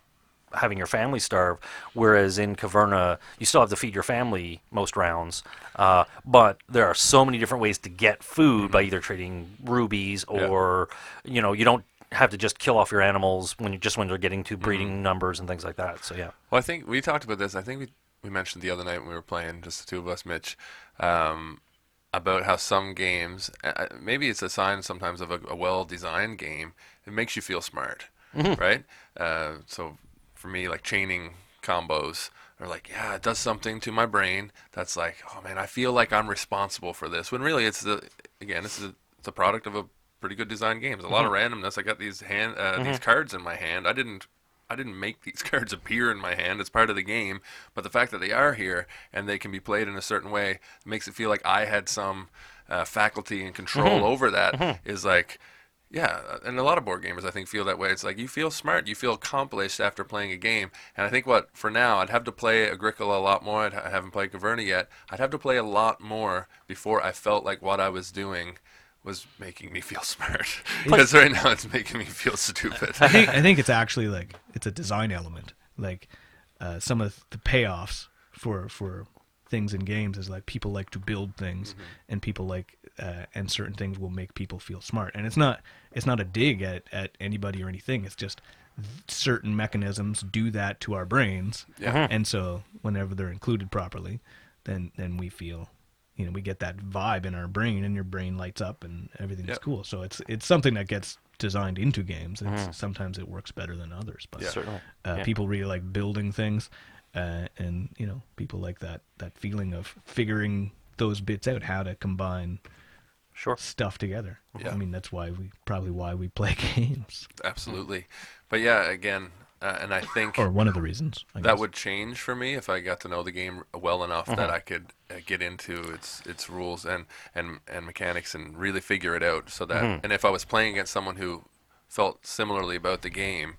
having your family starve, whereas in Caverna you still have to feed your family most rounds. Uh, but there are so many different ways to get food by either trading rubies
Yeah.
or you know you don't have to just kill off your animals when you just when they're getting to breeding numbers and things like that. So yeah.
Well, I think we talked about this. I think we we mentioned the other night when we were playing, just the two of us, Mitch, um, about how some games, uh, maybe it's a sign sometimes of a, a well-designed game. It makes you feel smart, right? Uh, so for me, like chaining combos are like, yeah, it does something to my brain. That's like, oh man, I feel like I'm responsible for this. When really, it's the again, this is a, it's a product of a pretty good design game. There's a lot of randomness. I got these hand uh, these cards in my hand. I didn't I didn't make these cards appear in my hand. It's part of the game. But the fact that they are here and they can be played in a certain way makes it feel like I had some uh, faculty and control over that. Is like, yeah, uh, and a lot of board gamers I think feel that way. It's like you feel smart, you feel accomplished after playing a game. And I think what for now I'd have to play Agricola a lot more. I'd, I haven't played Caverna yet. I'd have to play a lot more before I felt like what I was doing was making me feel smart. because right now it's making me feel stupid.
I think I think it's actually like it's a design element. Like uh, some of the payoffs for for things in games is like people like to build things, and people like uh, and certain things will make people feel smart. And it's not it's not a dig at at anybody or anything. It's just certain mechanisms do that to our brains,
Yeah.
and so whenever they're included properly, then then we feel. You know, we get that vibe in our brain, and your brain lights up, and everything's
Yep.
cool. So it's it's something that gets designed into games. It's, Sometimes it works better than others, but
Certainly.
uh,
Yeah.
people really like building things, uh, and you know, people like that that feeling of figuring those bits out, how to combine
Sure.
stuff together.
Yeah.
I mean, that's why we probably why we play games,
Absolutely. But yeah, again, uh, and I think
or one of the reasons. I
that
guess.
would change for me if I got to know the game well enough that I could uh, get into its its rules and, and and mechanics and really figure it out. So that and if I was playing against someone who felt similarly about the game,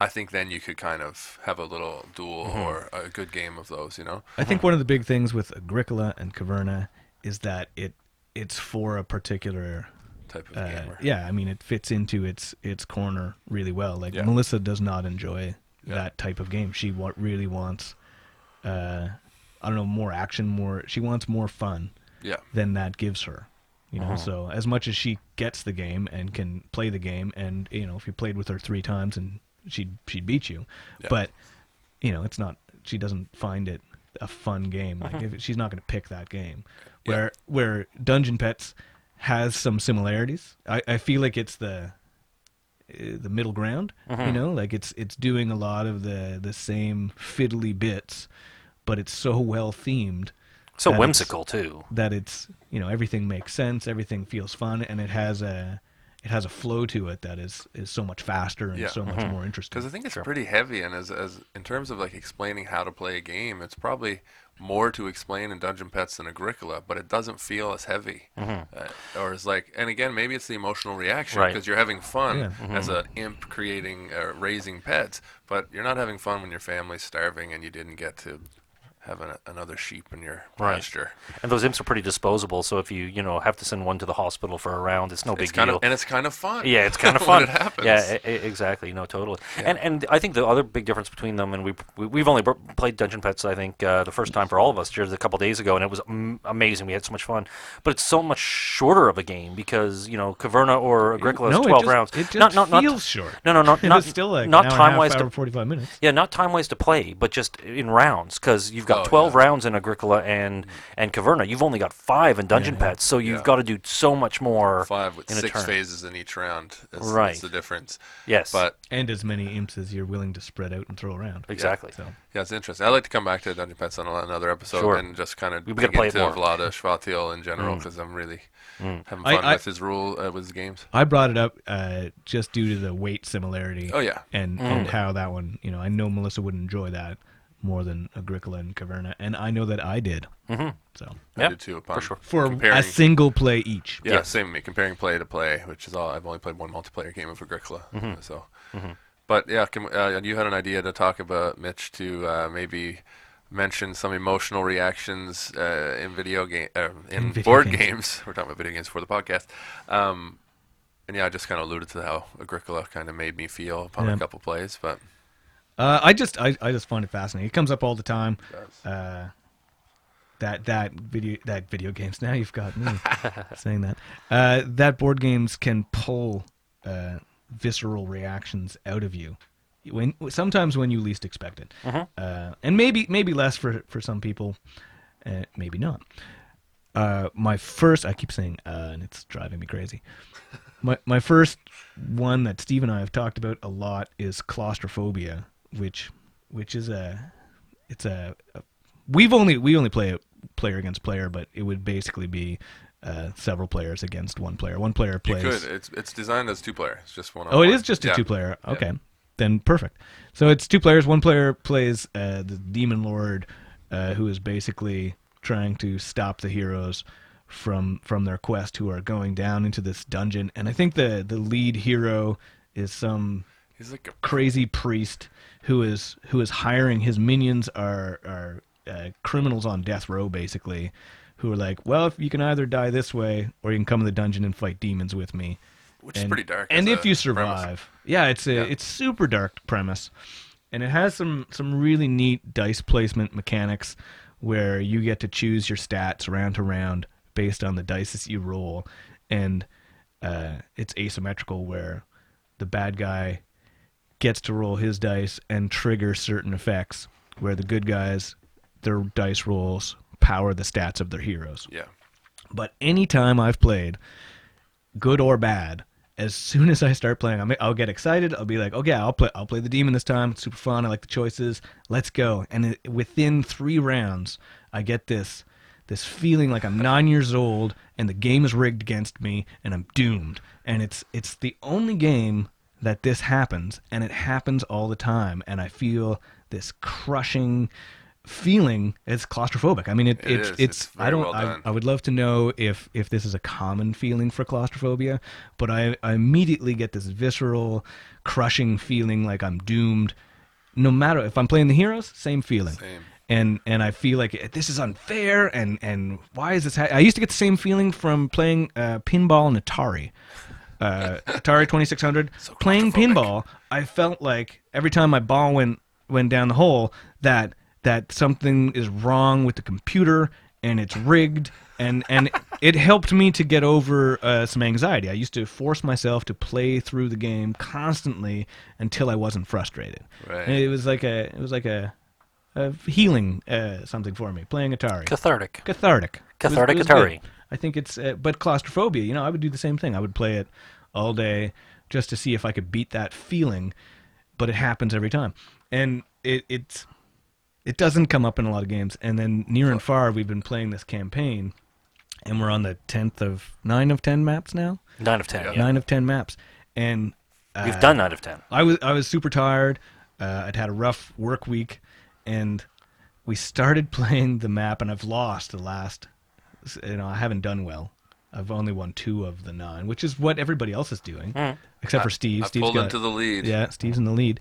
I think then you could kind of have a little duel or a good game of those. You know?
I think one of the big things with Agricola and Caverna is that it it's for a particular
Type of
uh,
gamer.
yeah, I mean, it fits into its its corner really well. Like
Yeah.
Melissa does not enjoy
Yeah.
that type of game. She wa- really wants, uh, I don't know, more action, more. She wants more fun
Yeah.
than that gives her. You know, so as much as she gets the game and can play the game, and you know, if you played with her three times and she'd she'd beat you,
Yeah.
but you know, it's not. She doesn't find it a fun game. Like if, she's not going to pick that game. Where where Dungeon Petz has some similarities. I, I feel like it's the uh, the middle ground. You know, like it's it's doing a lot of the the same fiddly bits, but it's so well themed
So whimsical too.
that it's you know everything makes sense, everything feels fun, and it has a it has a flow to it that is is so much faster and
Yeah.
so much more interesting.
Because I think it's pretty heavy, and as, as in terms of like explaining how to play a game, it's probably more to explain in Dungeon Petz than Agricola, but it doesn't feel as heavy, uh, or as like. And again, maybe it's the emotional reaction
Right.
because you're having fun
Yeah.
as an imp creating, uh, raising pets, but you're not having fun when your family's starving and you didn't get to have an, another sheep in your
Right.
pasture.
And those imps are pretty disposable. So if you you know have to send one to the hospital for a round, it's no
It's
big
kind
deal.
of and it's kind of fun.
Yeah, it's kind of fun.
it happens.
Yeah, e- exactly. No, totally. And and I think the other big difference between them and we, we we've only br- played Dungeon Petz. I think uh, the first time for all of us just a couple days ago, and it was am- amazing. We had so much fun. But it's so much shorter of a game because you know Caverna or Agricola
no,
is
it
twelve
just,
rounds.
It just
not, not, not-
feels short.
No, no, not not
still like
not
an hour and a
time wise to
forty five minutes.
yeah, not time wise to play, but just in rounds because you've got
Oh,
12
yeah.
rounds in Agricola and and Caverna. You've only got five in Dungeon
Yeah, yeah.
Petz, so you've
Yeah.
got to do so much more.
Five with
in a
six
turn.
phases in each round. Is, is
Right.
the difference.
Yes,
But
And as many imps as you're willing to spread out and throw around.
exactly.
So
Yeah, it's interesting. I'd like to come back to Dungeon Petz on another episode
Sure.
and just kind of
We
dig
gotta play it
into
more.
Vlaada Chvátil in general
Mm.
because I'm really
Mm.
having
I-
fun
I-
with his rule uh, with his games.
I brought it up uh, just due to the weight similarity.
Oh yeah,
and
Mm.
and how that one, you know, I know Melissa would enjoy that more than Agricola and Caverna, and I know that I did.
hmm
So
I
Yeah,
did too. Upon
sure.
for
comparing,
a single play each.
yeah,
Yeah.
same me. Comparing play to play, which is all. I've only played one multiplayer game of Agricola,
Mm-hmm.
so. But yeah, can, uh, you had an idea to talk about Mitch to uh, maybe mention some emotional reactions uh, in video game uh, in,
In video
board
games.
games. We're talking about video games for the podcast. Um, and yeah, I just kind of alluded to how Agricola kind of made me feel upon
Yeah.
a couple plays, but
Uh, I just I, I just find it fascinating. It comes up all the time. Uh, that that video that video games. Now you've got me saying that. Uh, that board games can pull uh, visceral reactions out of you when sometimes when you least expect it, uh, and maybe maybe less for for some people, uh, maybe not. Uh, my first, I keep saying, uh, and it's driving me crazy. My my first one that Steve and I have talked about a lot is claustrophobia, which which is a it's a, a we've only we only play it player against player, but it would basically be uh, several players against one player. One player plays.
you could. It's it's designed as two player. It's just one.
Oh, it is just a
yeah.
two player.
Yeah.
Okay. Then perfect. So it's two players. One player plays uh, the demon lord, uh, who is basically trying to stop the heroes from from their quest, who are going down into this dungeon. And I think the the lead hero is some
He's like a
crazy priest who is who is hiring his minions are are uh, criminals on death row basically who are like well if you can either die this way or you can come in the dungeon and fight demons with me
which is pretty dark.
and if you
premise.
survive yeah it's a
Yeah.
it's super dark premise and it has some some really neat dice placement mechanics where you get to choose your stats round to round based on the dice that you roll and uh, it's asymmetrical where the bad guy gets to roll his dice and trigger certain effects where the good guys their dice rolls power the stats of their heroes
Yeah.
but anytime I've played, good or bad, as soon as I start playing, I'm, I'll get excited. I'll be like, "Okay, I'll play. I'll play the demon this time. It's super fun. I like the choices. Let's go!" And it, within three rounds, I get this this feeling like I'm nine years old and the game is rigged against me and I'm doomed. And it's it's the only game that this happens, and it happens all the time. And I feel this crushing feeling. It's claustrophobic. I mean, it,
It
it's it's.
It's
I don't.
well
I. I would love to know if if this is a common feeling for claustrophobia, but I, I immediately get this visceral, crushing feeling like I'm doomed. No matter if I'm playing the heroes, same feeling.
Same.
And and I feel like this is unfair. And and why is this? Ha- I used to get the same feeling from playing uh, pinball and Atari. Uh, Atari 2600. playing pinball, I felt like every time my ball went went down the hole that that something is wrong with the computer and it's rigged and and it helped me to get over uh, some anxiety. I used to force myself to play through the game constantly until I wasn't frustrated.
Right.
And it was like a it was like a, a healing uh, something for me playing Atari.
Cathartic.
Cathartic. It was-
Cathartic
it was
Atari.
good. I think it's uh, but claustrophobia. You know, I would do the same thing. I would play it all day just to see if I could beat that feeling, but it happens every time, and it it's it doesn't come up in a lot of games. And then near and far, we've been playing this campaign, and we're on the tenth of nine of ten maps now.
Nine of ten.
Yeah.
Yeah.
Nine of ten maps, and uh,
We've done nine of ten.
I was I was super tired. Uh, I'd had a rough work week, and we started playing the map, and I've lost the last. You know, I haven't done well. I've only won two of the nine, which is what everybody else is doing, hmm. except for Steve.
I
Steve's
pulled
got,
into the lead.
yeah, Steve's in the lead.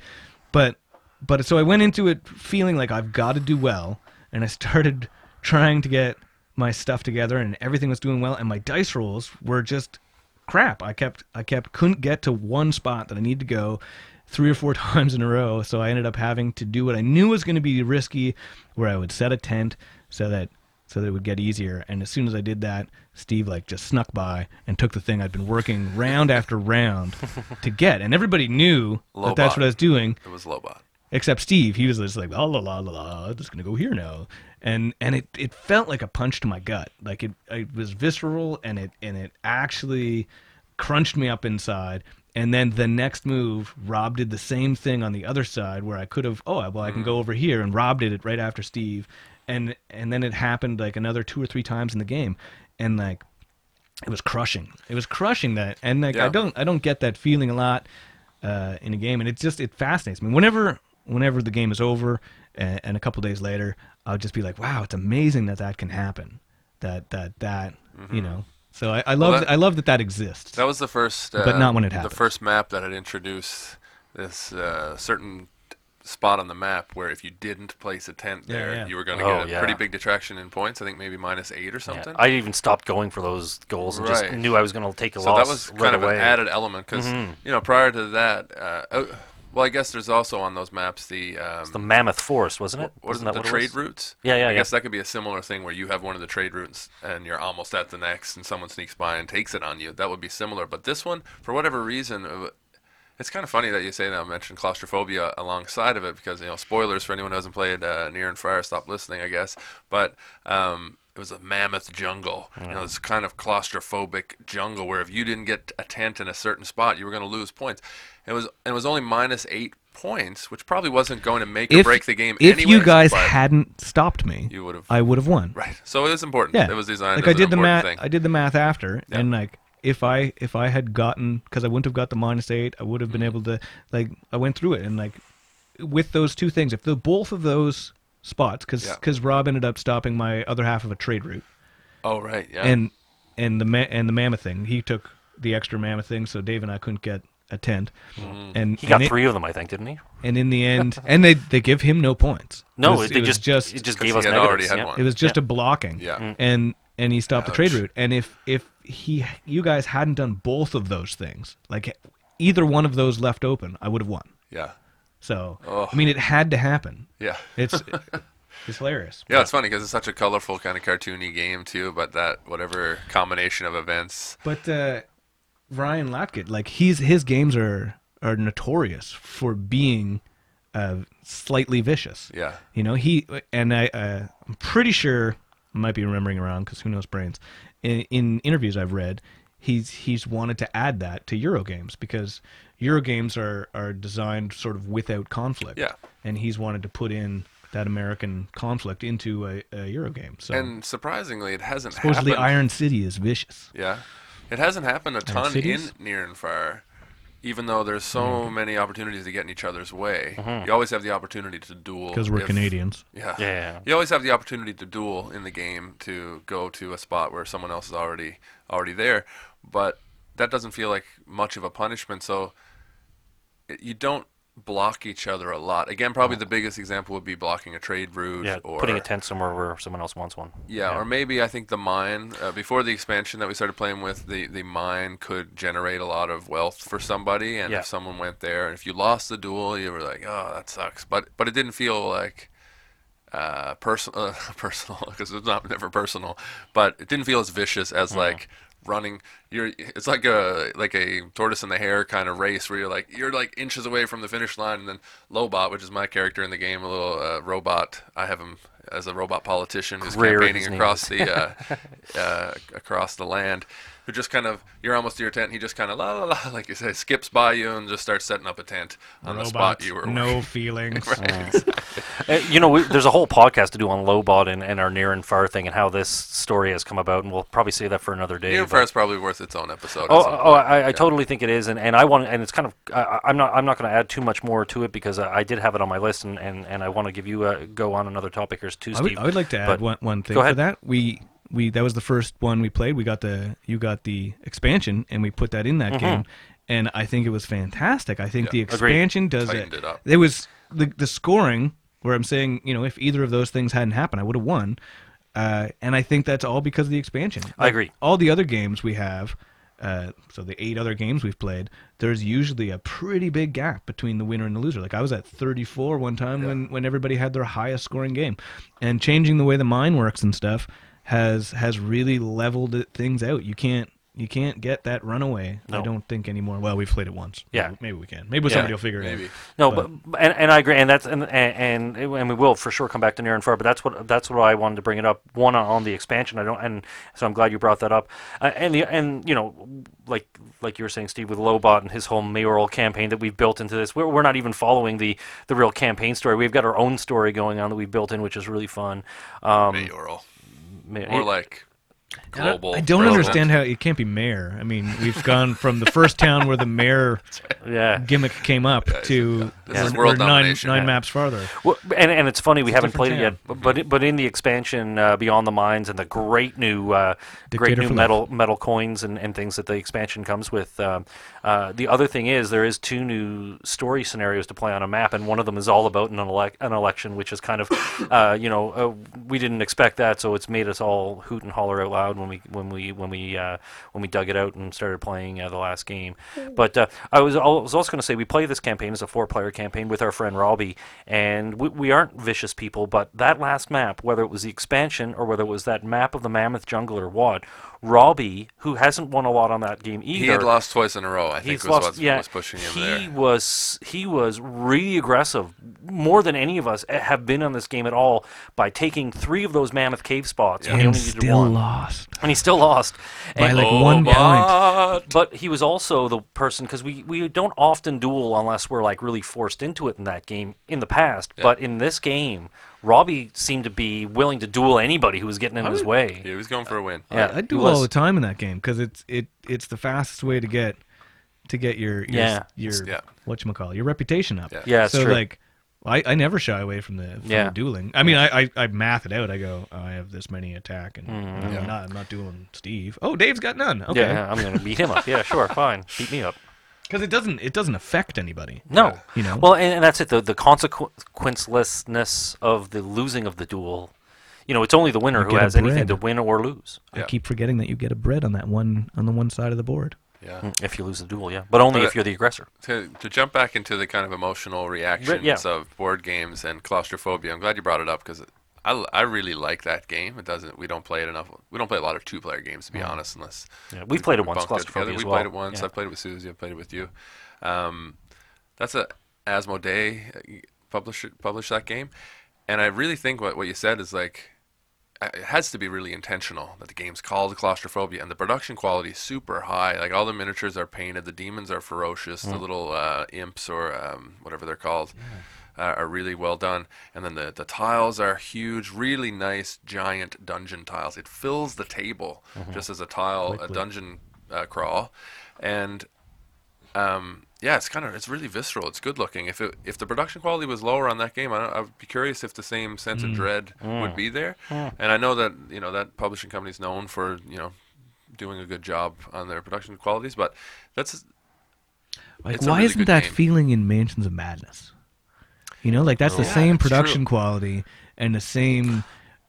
But but so I went into it feeling like I've got to do well, and I started trying to get my stuff together, and everything was doing well, and my dice rolls were just crap. I kept I kept couldn't get to one spot that I need to go three or four times in a row, so I ended up having to do what I knew was going to be risky, where I would set a tent so that so that it would get easier. And as soon as I did that, Steve like just snuck by and took the thing I'd been working round after round to get, and everybody knew that that's what I was doing
It was Lobot.
except Steve. He was just like, la la la la la, I'm just gonna go here now, and and it, it felt like a punch to my gut. Like it, it was visceral, and it and it actually crunched me up inside. And then the next move, Rob did the same thing on the other side, where I could have, oh well, I can go mm. over here, and Rob did it right after Steve, and and then it happened like another two or three times in the game, and like it was crushing. It was crushing that, and like I don't I don't get that feeling a lot uh, in a game, and it just it fascinates me. Whenever whenever the game is over, and, and a couple days later, I'll just be like, wow, it's amazing that that can happen. That that that you know. So I, I love
Mm-hmm. that-
I love that that exists.
That was the first. Uh,
But not when it happened.
The first map that had introduced this uh, certain spot on the map where if you didn't place a tent
Yeah,
there,
yeah.
you were going to
Oh,
get a
yeah.
pretty big detraction in points. I think maybe minus eight or
Yeah.
something.
I even stopped going for those goals and just knew I was going to take a
so
loss
that was
right
kind of
away.
an added element because
Mhm.
you know prior to that, uh, oh, well, I guess there's also on those maps the um,
the Mammoth Forest, wasn't it?
what is
Wasn't
it,
that
the
what
trade
was?
routes?
Yeah, yeah,
I
yeah.
guess that could be a similar thing where you have one of the trade routes and you're almost at the next, and someone sneaks by and takes it on you. That would be similar. But this one, for whatever reason, uh, it's kind of funny that you say that. I mentioned claustrophobia alongside of it because you know spoilers for anyone who hasn't played uh, Near and Far. Stop listening, I guess. But um, it was a mammoth jungle. You know, this kind of claustrophobic jungle where if you didn't get a tent in a certain spot, you were going to lose points. It was and it was only minus eight points, which probably wasn't going to make or break the game.
if you guys hadn't stopped me,
you would have
I would have won.
right. So it was important.
Yeah,
It was designed
like I did the math.
thing.
I did the math after,
Yeah.
and like if I if I had gotten because I wouldn't have got the minus eight, I would have
Mm-hmm.
been able to like I went through it and like with those two things, if the both of those spots because
Yeah.
Rob ended up stopping my other half of a trade route
oh right, yeah.
and and the ma- and the mammoth thing, he took the extra mammoth thing, so Dave and I couldn't get a tent,
Mm-hmm.
and
He got
and it-
three of them, I think, didn't he?
and in the end, and they they give him no points.
No,
it was,
they
it was
just
just
it just
'Cause
gave us
had
negatives.
already had
yeah.
one.
it was just
Yeah.
a blocking.
Yeah. Mm.
And and he stopped the trade route. And if if he you guys hadn't done both of those things, like either one of those left open, I would have won.
yeah,
So
Oh.
I mean, it had to happen.
yeah.
It's it's hilarious.
Yeah, it's funny because it's such a colorful kind of cartoony game too. But that whatever combination of events,
But uh, Ryan Laukat, like he's his games are are notorious for being uh, slightly vicious.
yeah,
You know, he and I. Uh, I'm pretty sure might be remembering wrong because who knows brains. In, in interviews I've read, he's he's wanted to add that to Euro games because Euro games are are designed sort of without conflict.
Yeah.
and he's wanted to put in that American conflict into a, a Euro game. So
and surprisingly, it hasn't
supposedly
happened.
Iron City is vicious.
Yeah, it hasn't happened a ton in? Near and Far. Even though there's so
Mm-hmm.
many opportunities to get in each other's way, you always have the opportunity to duel.
Because we're
if-
Canadians.
Yeah.
Yeah.
You always have the opportunity to duel in the game to go to a spot where someone else is already already there, but that doesn't feel like much of a punishment. So it, you don't block each other a lot. Again, probably the biggest example would be blocking a trade route
Yeah,
or
putting a tent somewhere where someone else wants one.
yeah, or maybe I think the mine uh, before the expansion that we started playing with, the the mine could generate a lot of wealth for somebody, and
Yeah.
if someone went there, and if you lost the duel, you were like, oh, that sucks. But but it didn't feel like uh, personal, uh, personal because it's not never personal, but it didn't feel as vicious as like running. You're it's like a like a tortoise and the hare kind of race where you're like you're like inches away from the finish line, and then Lobot, which is my character in the game, a little uh, robot. I have him as a robot politician who's
Greer,
campaigning across the uh, uh, across the land. Who just kind of you're almost to your tent. He just kind of la la la like you say skips by you and just starts setting up a tent on the spot you were
no feelings.
Uh, you know, we, there's a whole podcast to do on Lobot and, and our near and far thing and how this story has come about, and we'll probably save that for another day.
Near
but-
Fair is probably worth its own episode. at
Oh, oh,
point.
I, I totally think it is, and, and I want, and it's kind of, I, I'm not, I'm not going to add too much more to it because I, I did have it on my list, and, and, and I want to give you a go on another topic here too,
I would, I would like to add
but-
one, one thing
go
for that. We we that was the first one we played. We got the you got the expansion and we put that in
Mm-hmm.
that game, and I think it was fantastic. I think
Yeah.
the
Agreed.
expansion does
Tightened
it.
it up.
It was the the scoring where I'm saying you know if either of those things hadn't happened, I would have won. Uh, and I think that's all because of the expansion.
I agree.
All the other games we have, uh, so the eight other games we've played, there's usually a pretty big gap between the winner and the loser. Like I was at 34 one time when when everybody had their highest scoring game, and changing the way the mine works and stuff has has really leveled things out. You can't you can't get that runaway. I don't think anymore. Well, we've played it once.
Yeah.
maybe, maybe we can. Maybe
Yeah,
somebody will figure it
maybe.
out.
No, but, and, and I agree, and that's and, and and and we will for sure come back to near and far. But that's what that's what I wanted to bring it up. One on, on the expansion. I don't, and so I'm glad you brought that up. Uh, and the and you know, like like you were saying, Steve, with Lobot and his whole mayoral campaign that we've built into this. We're, we're not even following the the real campaign story. We've got our own story going on that we've built in, which is really fun. Um,
mayoral,
ma-
more
it-
like global.
I don't
president.
understand how it can't be mayor. I mean, we've gone from the first town where the mayor
yeah.
gimmick came up to
This
is
we're-
world
we're nine, nine
Yeah.
maps farther.
Well, and, and it's funny we
It's a
haven't played it yet, but but, in the expansion uh, Beyond the Mines and the great new uh, great new
for
metal metal coins and, and things that the expansion comes with. Um, uh, the other thing is there is two new story scenarios to play on a map, and one of them is all about an, elec an election, which is kind of uh, you know uh, we didn't expect that, so it's made us all hoot and holler out loud when we when we when we uh, when we dug it out and started playing uh, the last game. But uh, I was I was also going to say we play this campaign as a four player campaign with our friend Robbie, and we, we aren't vicious people, but that last map, whether it was the expansion or whether it was that map of the Mammoth Jungle or what, Robbie, who hasn't won a lot on that game either,
He had lost twice in a row. I think
He's
was
lost.
what
yeah,
was pushing him
he
there.
was he was really aggressive, more than any of us eh, have been on this game at all, by taking three of those mammoth cave spots. when he
And
only
still
one,
lost.
And he still lost.
By,
And-
like, one point.
Robot.
but he was also the person because we, we don't often duel unless we're like really forced into it in that game in the past. But in this game, Robbie seemed to be willing to duel anybody who was getting in his way.
He was going for a win.
Yeah,
I, I
he
do
was.
all the time in that game because it's it it's the fastest way to get to get your, your
Yeah.
your
Yeah.
what you call your reputation up.
Yeah.
Yeah, it's
so
true.
like. I, I never shy away from the, from
Yeah.
the dueling. I mean, I, I, I math it out. I go, oh, I have this many attack, and
Mm-hmm.
I'm
Yeah.
not I'm not dueling Steve. Oh, Dave's got none. Okay,
Yeah, I'm gonna beat him up. Yeah, sure, fine, beat me up.
because it doesn't it doesn't affect anybody.
No,
You know?
Well, and, and that's it. The the consequencelessness of the losing of the duel. You know, it's only the winner
You
who has anything to win or lose.
I keep forgetting that you get a bread on that one on the one side of the board.
Yeah.
Mm, If you lose the duel, yeah, but only
But
if you're the aggressor.
To, to jump back into the kind of emotional reactions
yeah.
of board games and claustrophobia, I'm glad you brought it up because I, l- I really like that game. It doesn't. We don't play it enough. We don't play a lot of two-player games, to be honest, unless
Yeah, we've played it once,
bunked
Claustrophobia
together.
as
We
well.
played it once.
Yeah.
I've played it with Susie. I've played it with you. Um, that's a Asmodee uh, publish published that game, and I really think what what you said is like uh, it has to be really intentional that the game's called claustrophobia and the production quality is super high. Like all the miniatures are painted the demons are ferocious
Mm.
the little uh, imps or um, whatever they're called uh, are really well done. And then the, the tiles are huge really nice giant dungeon tiles. It fills the table
Mm-hmm.
just as a tile a dungeon uh, crawl. And um, yeah, it's kind of it's really visceral. It's good looking. If it if the production quality was lower on that game, I, I would be curious if the same sense
Mm.
of dread would be there. And I know that you know that publishing company is known for you know doing a good job on their production qualities, but that's
Like, why
really
isn't that
game.
feeling in Mansions of Madness? You know, like that's the
Yeah,
same
it's true.
production quality and the same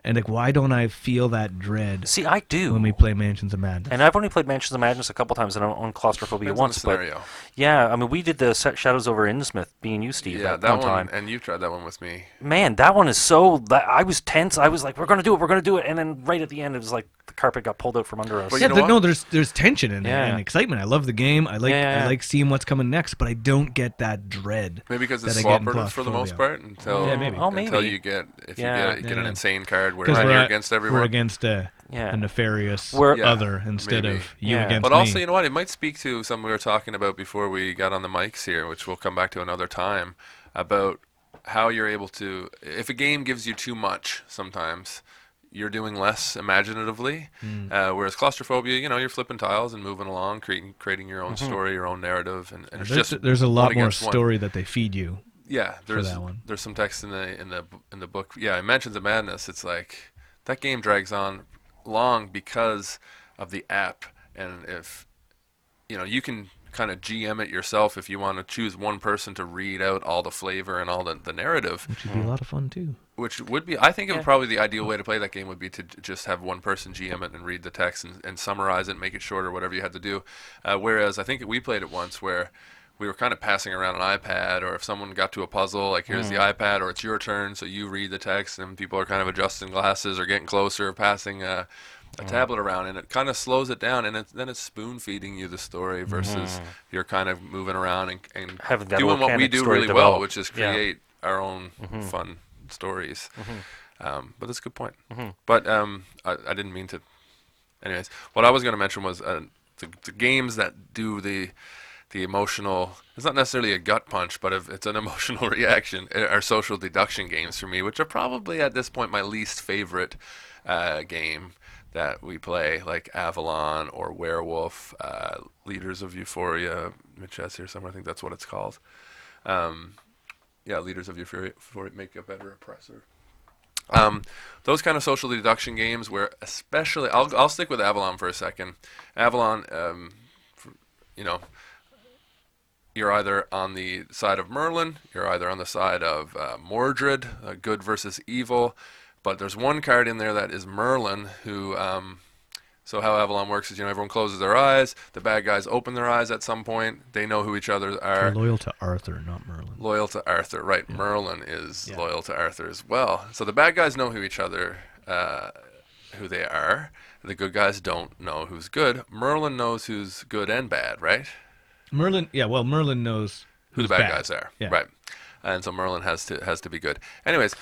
And like, why don't I feel that dread
See, I do.
when we play Mansions of Madness?
and I've only played Mansions of Madness a couple times and I on claustrophobia
Depends on the
once, but yeah, I mean, we did the Shadows over Innsmouth, being you, Steve,
Yeah,
at
that
one
one,
time.
and you tried that one with me.
Man, that one is so. That, I was tense. I was like, "We're gonna do it. We're gonna do it," and then right at the end, it was like the carpet got pulled out from under us.
Well,
yeah,
you know
th- no, there's there's tension in there
Yeah.
and excitement. I love the game. I like
Yeah, yeah,
I like seeing what's coming next, but I don't get that dread.
Maybe because it's
that I get in
cooperative for the most part until
Yeah, maybe.
Oh,
until you get if
Yeah.
you get, get
Yeah.
an insane card where
Because
you're
we're
against
We're against a,
Yeah.
a nefarious
We're-
Yeah,
other instead
maybe.
of you
Yeah.
against
But
me.
also, you know what? It might speak to something we were talking about before we got on the mics here, which we'll come back to another time, about how you're able to. If a game gives you too much, sometimes you're doing less imaginatively.
Hmm.
Uh, whereas claustrophobia, you know, you're flipping tiles and moving along, creating creating your own story, your own narrative, and, and it's
there's,
just
there's a lot more
against one.
story that they feed you.
Yeah, there's
that one.
there's some text in the in the in the book. Yeah, it mentions of madness. It's like that game drags on long because of the app, and if you know you can kind of GM it yourself if you want to choose one person to read out all the flavor and all the, the narrative,
Which would be a lot of fun too.
which would be I think it would probably the ideal way to play that game would be to just have one person GM it and read the text and, and summarize it, make it shorter, whatever you had to do. Uh, whereas I think we played it once where we were kind of passing around an iPad, or if someone got to a puzzle, like here's the iPad, or it's your turn, so you read the text, and people are kind of adjusting glasses or getting closer, or passing a, a tablet around, and it kind of slows it down, and it, then it's spoon feeding you the story versus you're kind of moving around and, and doing what we do really well, which is
Yeah.
create our own fun stories. Um, but that's a good point. But um, I, I didn't mean to. Anyways, what I was going to mention was uh, the, the games that do the the emotional. It's not necessarily a gut punch, but it's an emotional reaction. uh, Are social deduction games for me, which are probably at this point my least favorite uh, game that we play, like Avalon or Werewolf, uh, Leaders of Euphoria. Has here somewhere. I think that's what it's called. Um, yeah, Leaders of Euphoria, make a better oppressor. Um, those kind of social deduction games where especially I'll, I'll stick with Avalon for a second. Avalon, um, you know, you're either on the side of Merlin, you're either on the side of uh, Mordred, uh, good versus evil. But there's one card in there that is Merlin, who. Um, so how Avalon works is, you know, everyone closes their eyes. The bad guys open their eyes at some point. They know who each other
They're loyal to Arthur, not Merlin.
Loyal to Arthur, right? Merlin is
Yeah.
loyal to Arthur as well. So the bad guys know who each other, uh, who they are. The good guys don't know who's good. Merlin knows who's good and bad, right?
Merlin, yeah. Well, Merlin knows
Who the bad, guys are,
Yeah.
right? And so Merlin has to has to be good. Anyways,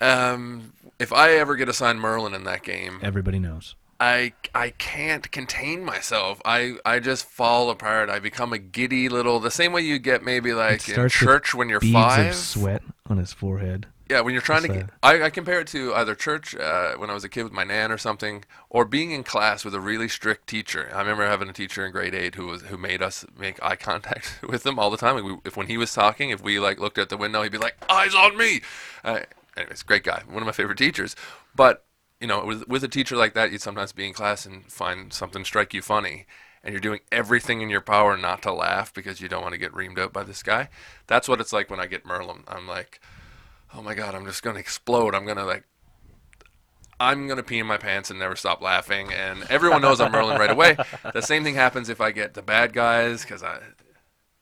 um, if I ever get assigned Merlin in that game,
Everybody knows.
I I can't contain myself. I I just fall apart. I become a giddy little. The same way you get maybe like in church when you're
Beads
five.
of sweat on his forehead.
Yeah, when you're trying to get, I, I compare it to either church uh, when I was a kid with my nan or something, or being in class with a really strict teacher. I remember having a teacher in grade eight who was who made us make eye contact with him all the time. Like we, if when he was talking, if we like looked at the window, he'd be like, "Eyes on me." Uh, anyways, great guy, one of my favorite teachers. But you know, with with a teacher like that, you'd sometimes be in class and find something strike you funny. And you're doing everything in your power not to laugh because you don't want to get reamed out by this guy. That's what it's like when I get Merlin. I'm like, oh my god, I'm just gonna explode. I'm gonna like, I'm gonna pee in my pants and never stop laughing. And everyone knows I'm Merlin right away. The same thing happens if I get the bad guys because I,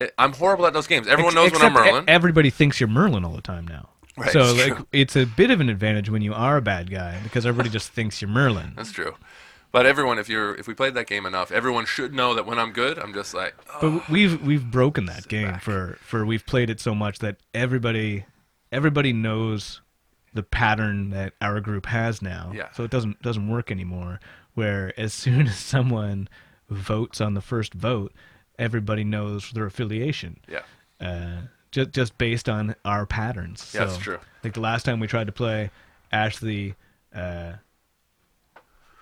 it, I'm horrible at those games. Everyone knows when I'm Merlin.
Everybody thinks you're Merlin all the time now.
Right,
so
it's
like it's a bit of an advantage when you are a bad guy because everybody just thinks you're Merlin.
That's true. But everyone, if you're if we played that game enough, everyone should know that when I'm good, I'm just like, oh,
But we've we've broken that game
back.
for for we've played it so much that everybody everybody knows the pattern that our group has now.
Yeah.
So it doesn't doesn't work anymore. Where as soon as someone votes on the first vote, everybody knows their affiliation.
yeah,
Uh, just just based on our patterns.
Yeah, that's true.
Like the last time we tried to play, Ashley, uh,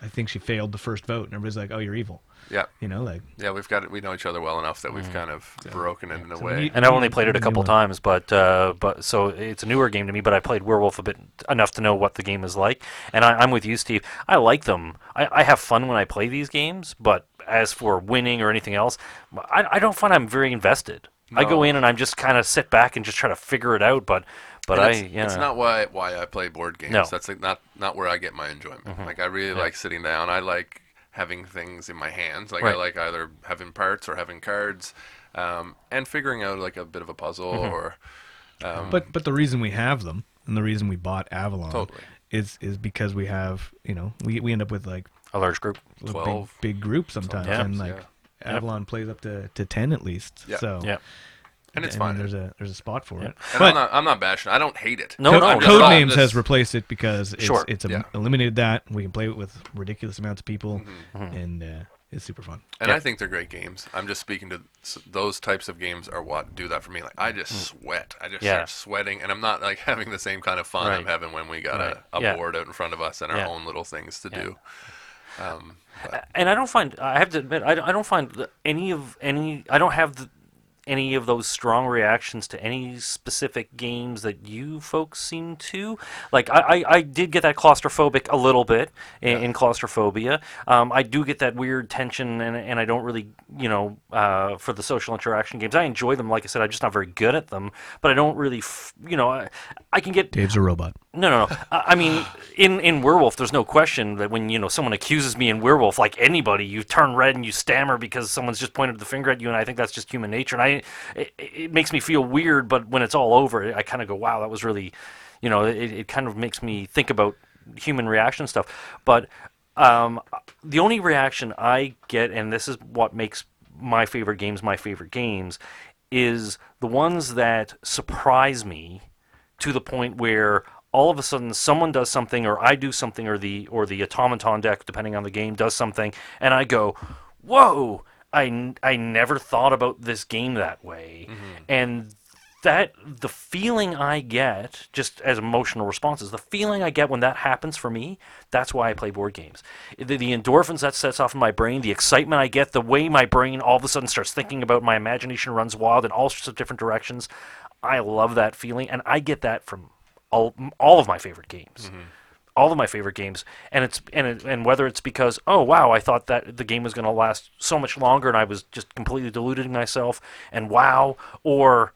I think she failed the first vote, and everybody's like, "Oh, you're evil."
Yeah,
You know, like
yeah. We've got. We know each other well enough that we've kind of broken it in a
So
way.
we-
and I've only played it a couple times, but uh, but so it's a newer game to me. But I played Werewolf a bit enough to know what the game is like, and I, I'm with you, Steve. I like them. I, I have fun when I play these games, but as for winning or anything else, I, I don't find I'm very invested. I go in and I'm just kind of sit back and just try to figure it out. But But
And
I,
it's,
yeah,
it's not why why I play board games.
No. Mm-hmm.
That's like not not where I get my enjoyment. Like I really like sitting down. I like having things in my hands. Like I like either having parts or having cards, um, and figuring out like a bit of a puzzle
Mm-hmm.
or. Um,
But but the reason we have them and the reason we bought Avalon
Totally.
is is because we have you know we we end up with like
a large group.
a big,
12.
big group sometimes
Yeah.
and like Avalon plays up to, to ten at least.
Yeah.
So
Yeah.
And it's
I
fine.
there's a there's a spot for
Yeah.
it.
and
but
I'm not I'm not bashing. I don't hate it.
No,
Co-
no,
I'm
no.
just- I'm
Codenames
just-
has replaced it because it's
Sure.
it's
Yeah.
eliminated that. We can play it with ridiculous amounts of people,
Mm-hmm.
and uh, it's super fun.
And
Yeah.
I think they're great games. I'm just speaking to s- those types of games are what do that for me. Like I just sweat. I just
Mm. Yeah.
start sweating, and I'm not like having the same kind of fun I'm
Right.
having when we got
Right.
a, a
Yeah.
board out in front of us and our
Yeah.
own little things to
Yeah.
do. Um, but
and I don't find I have to admit I don't, I don't find that any of any I don't have the, any of those strong reactions to any specific games that you folks seem to like. I, I, I did get that claustrophobic a little bit in, in claustrophobia. Um, I do get that weird tension, and, and I don't really you know uh, for the social interaction games. I enjoy them. Like I said, I'm just not very good at them. But I don't really f- you know I, I can get
Dave's a robot.
No, no, no. I mean, in in Werewolf, there's no question that when you know someone accuses me in Werewolf, like anybody, you turn red and you stammer because someone's just pointed the finger at you, and I think that's just human nature. And I, it, it makes me feel weird, but when it's all over, I kind of go, "Wow, that was really," you know, it, it kind of makes me think about human reaction stuff. But um, the only reaction I get, and this is what makes my favorite games my favorite games, is the ones that surprise me to the point where all of a sudden someone does something or I do something or the or the automaton deck depending on the game does something and I go whoa I, I never thought about this game that way. Mm-hmm. And that the feeling I get just as emotional responses the feeling I get when that happens for me that's why I play board games. The, the endorphins that sets off in my brain the excitement I get the way my brain all of a sudden starts thinking about my imagination runs wild in all sorts of different directions I love that feeling, and I get that from all all of my favorite games, mm-hmm. all of my favorite games, and it's and it, and whether it's because oh wow I thought that the game was going to last so much longer, and I was just completely deluding myself, and wow, or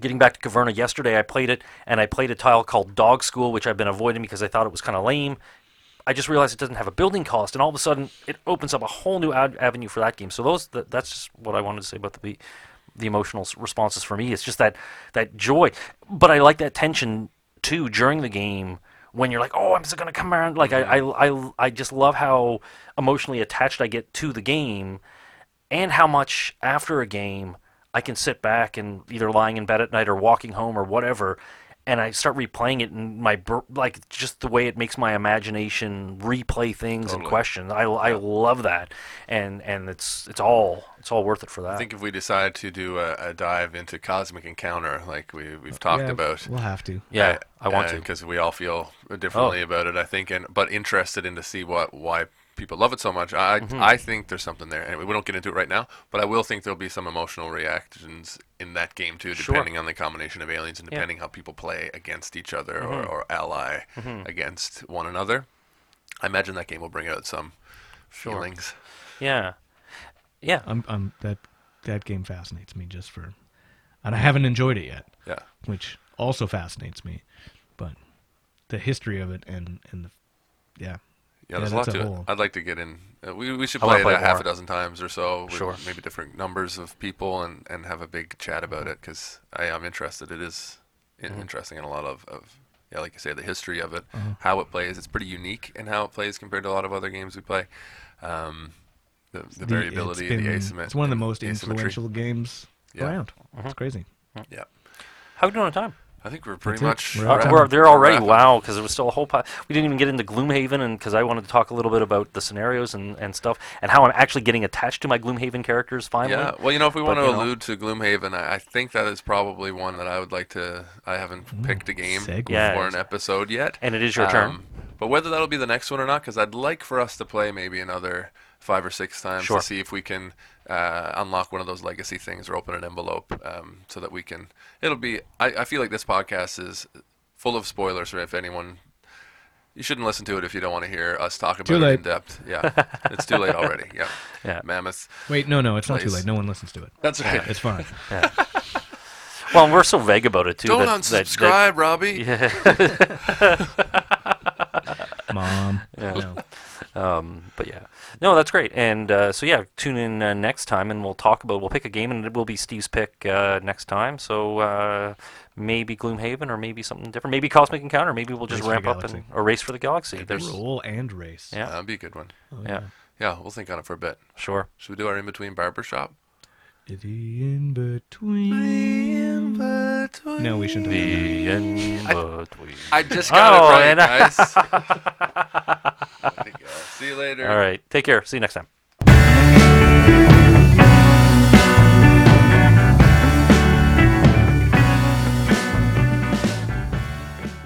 getting back to Caverna yesterday, I played it, and I played a tile called Dog School, which I've been avoiding because I thought it was kind of lame. I just realized it doesn't have a building cost, and all of a sudden it opens up a whole new ad- avenue for that game. So those that, that's just what I wanted to say about the the emotional s- responses for me. It's just that that joy, but I like that tension too during the game when you're like, oh, I'm just gonna come around. Like I, mm-hmm. I I I just love how emotionally attached I get to the game, and how much after a game I can sit back and either lying in bed at night or walking home or whatever, and I start replaying it and my like just the way it makes my imagination replay things and
Totally.
question. I, I love that, and and it's it's all it's all worth it for that.
I think if we decide to do a, a dive into Cosmic Encounter, like we we've talked
Yeah,
about,
We'll have to.
yeah, I want to.
because we all feel differently
Oh.
about it. I think, and but interested in to see what why people love it so much. I
Mm-hmm.
I think there's something there. Anyway, we don't get into it right now, but I will think there'll be some emotional reactions in that game too,
Sure.
depending on the combination of aliens and
Yeah. Mm-hmm.
depending how people play against each other or, or ally against one another. I imagine that game will bring out some feelings.
yeah, yeah.
I'm, I'm that that game fascinates me just for, and I haven't enjoyed it yet,
Yeah.
which also fascinates me, but the history of it and and the yeah.
Yeah, there's a lot
that's
to it. I'd like to get in. Uh, we, we should
I
play it
play
a half a dozen times or so with
Sure.
maybe different numbers of people and, and have a big chat about it because I am interested. It is
Mm-hmm.
interesting in a lot of, of, yeah, like you say, the history of it,
Uh-huh.
how it plays. It's pretty unique in how it plays compared to a lot of other games we play. Um, the, the,
The-
variability,
it's been-
the asymmetry.
It's one of the most
asymmetry.
influential games
Yeah.
around.
Mm-hmm.
It's crazy.
Yeah.
How we doing on time?
I think we're pretty
That's
much.
We're out of time.
we're there already.
wrapping.
Wow, because there was still a whole. Po- we didn't even get into Gloomhaven, and because I wanted to talk a little bit about the scenarios and, and stuff, and how I'm actually getting attached to my Gloomhaven characters finally.
Yeah, well, you know, if we
But,
want to
you know-
allude to Gloomhaven, I, I think that is probably one that I would like to. I haven't picked a game
segue.
Yeah,
for an episode yet.
And it is your turn.
Um, But whether that'll be the next one or not, because I'd like for us to play maybe another five or six times
Sure.
to see if we can uh, unlock one of those legacy things or open an envelope, um, so that we can. It'll be. I, I feel like this podcast is full of spoilers for if anyone. You shouldn't listen to it if you don't want to hear us talk about
Too
it
late.
in depth. Yeah, it's too late already. Yeah,
Yeah.
Mammoth.
Wait, no, no, it's not too late. No one listens to it.
That's right.
It's fine.
Well, we're so vague about it too.
Don't
that, that-
unsubscribe, Robbie.
Mom.
Yeah.
No.
That- um, but yeah, no, that's great. And uh, so yeah, tune in uh, next time, and we'll talk about. We'll pick a game, and it will be Steve's pick uh, next time. So uh, maybe Gloomhaven, or maybe something different. Maybe Cosmic Encounter. Maybe we'll just
Race
ramp up and
Galaxy.
or Race for the Galaxy. There's
Roll and race.
Yeah.
That'd be a good one.
yeah,
Yeah, we'll think on it for a bit.
sure.
Should we do our in between barber shop?
The in between. No, we shouldn't. have done
The in between.
I just got
Oh,
it right,
and-
guys. See you later.
All right. Take care. See you next time.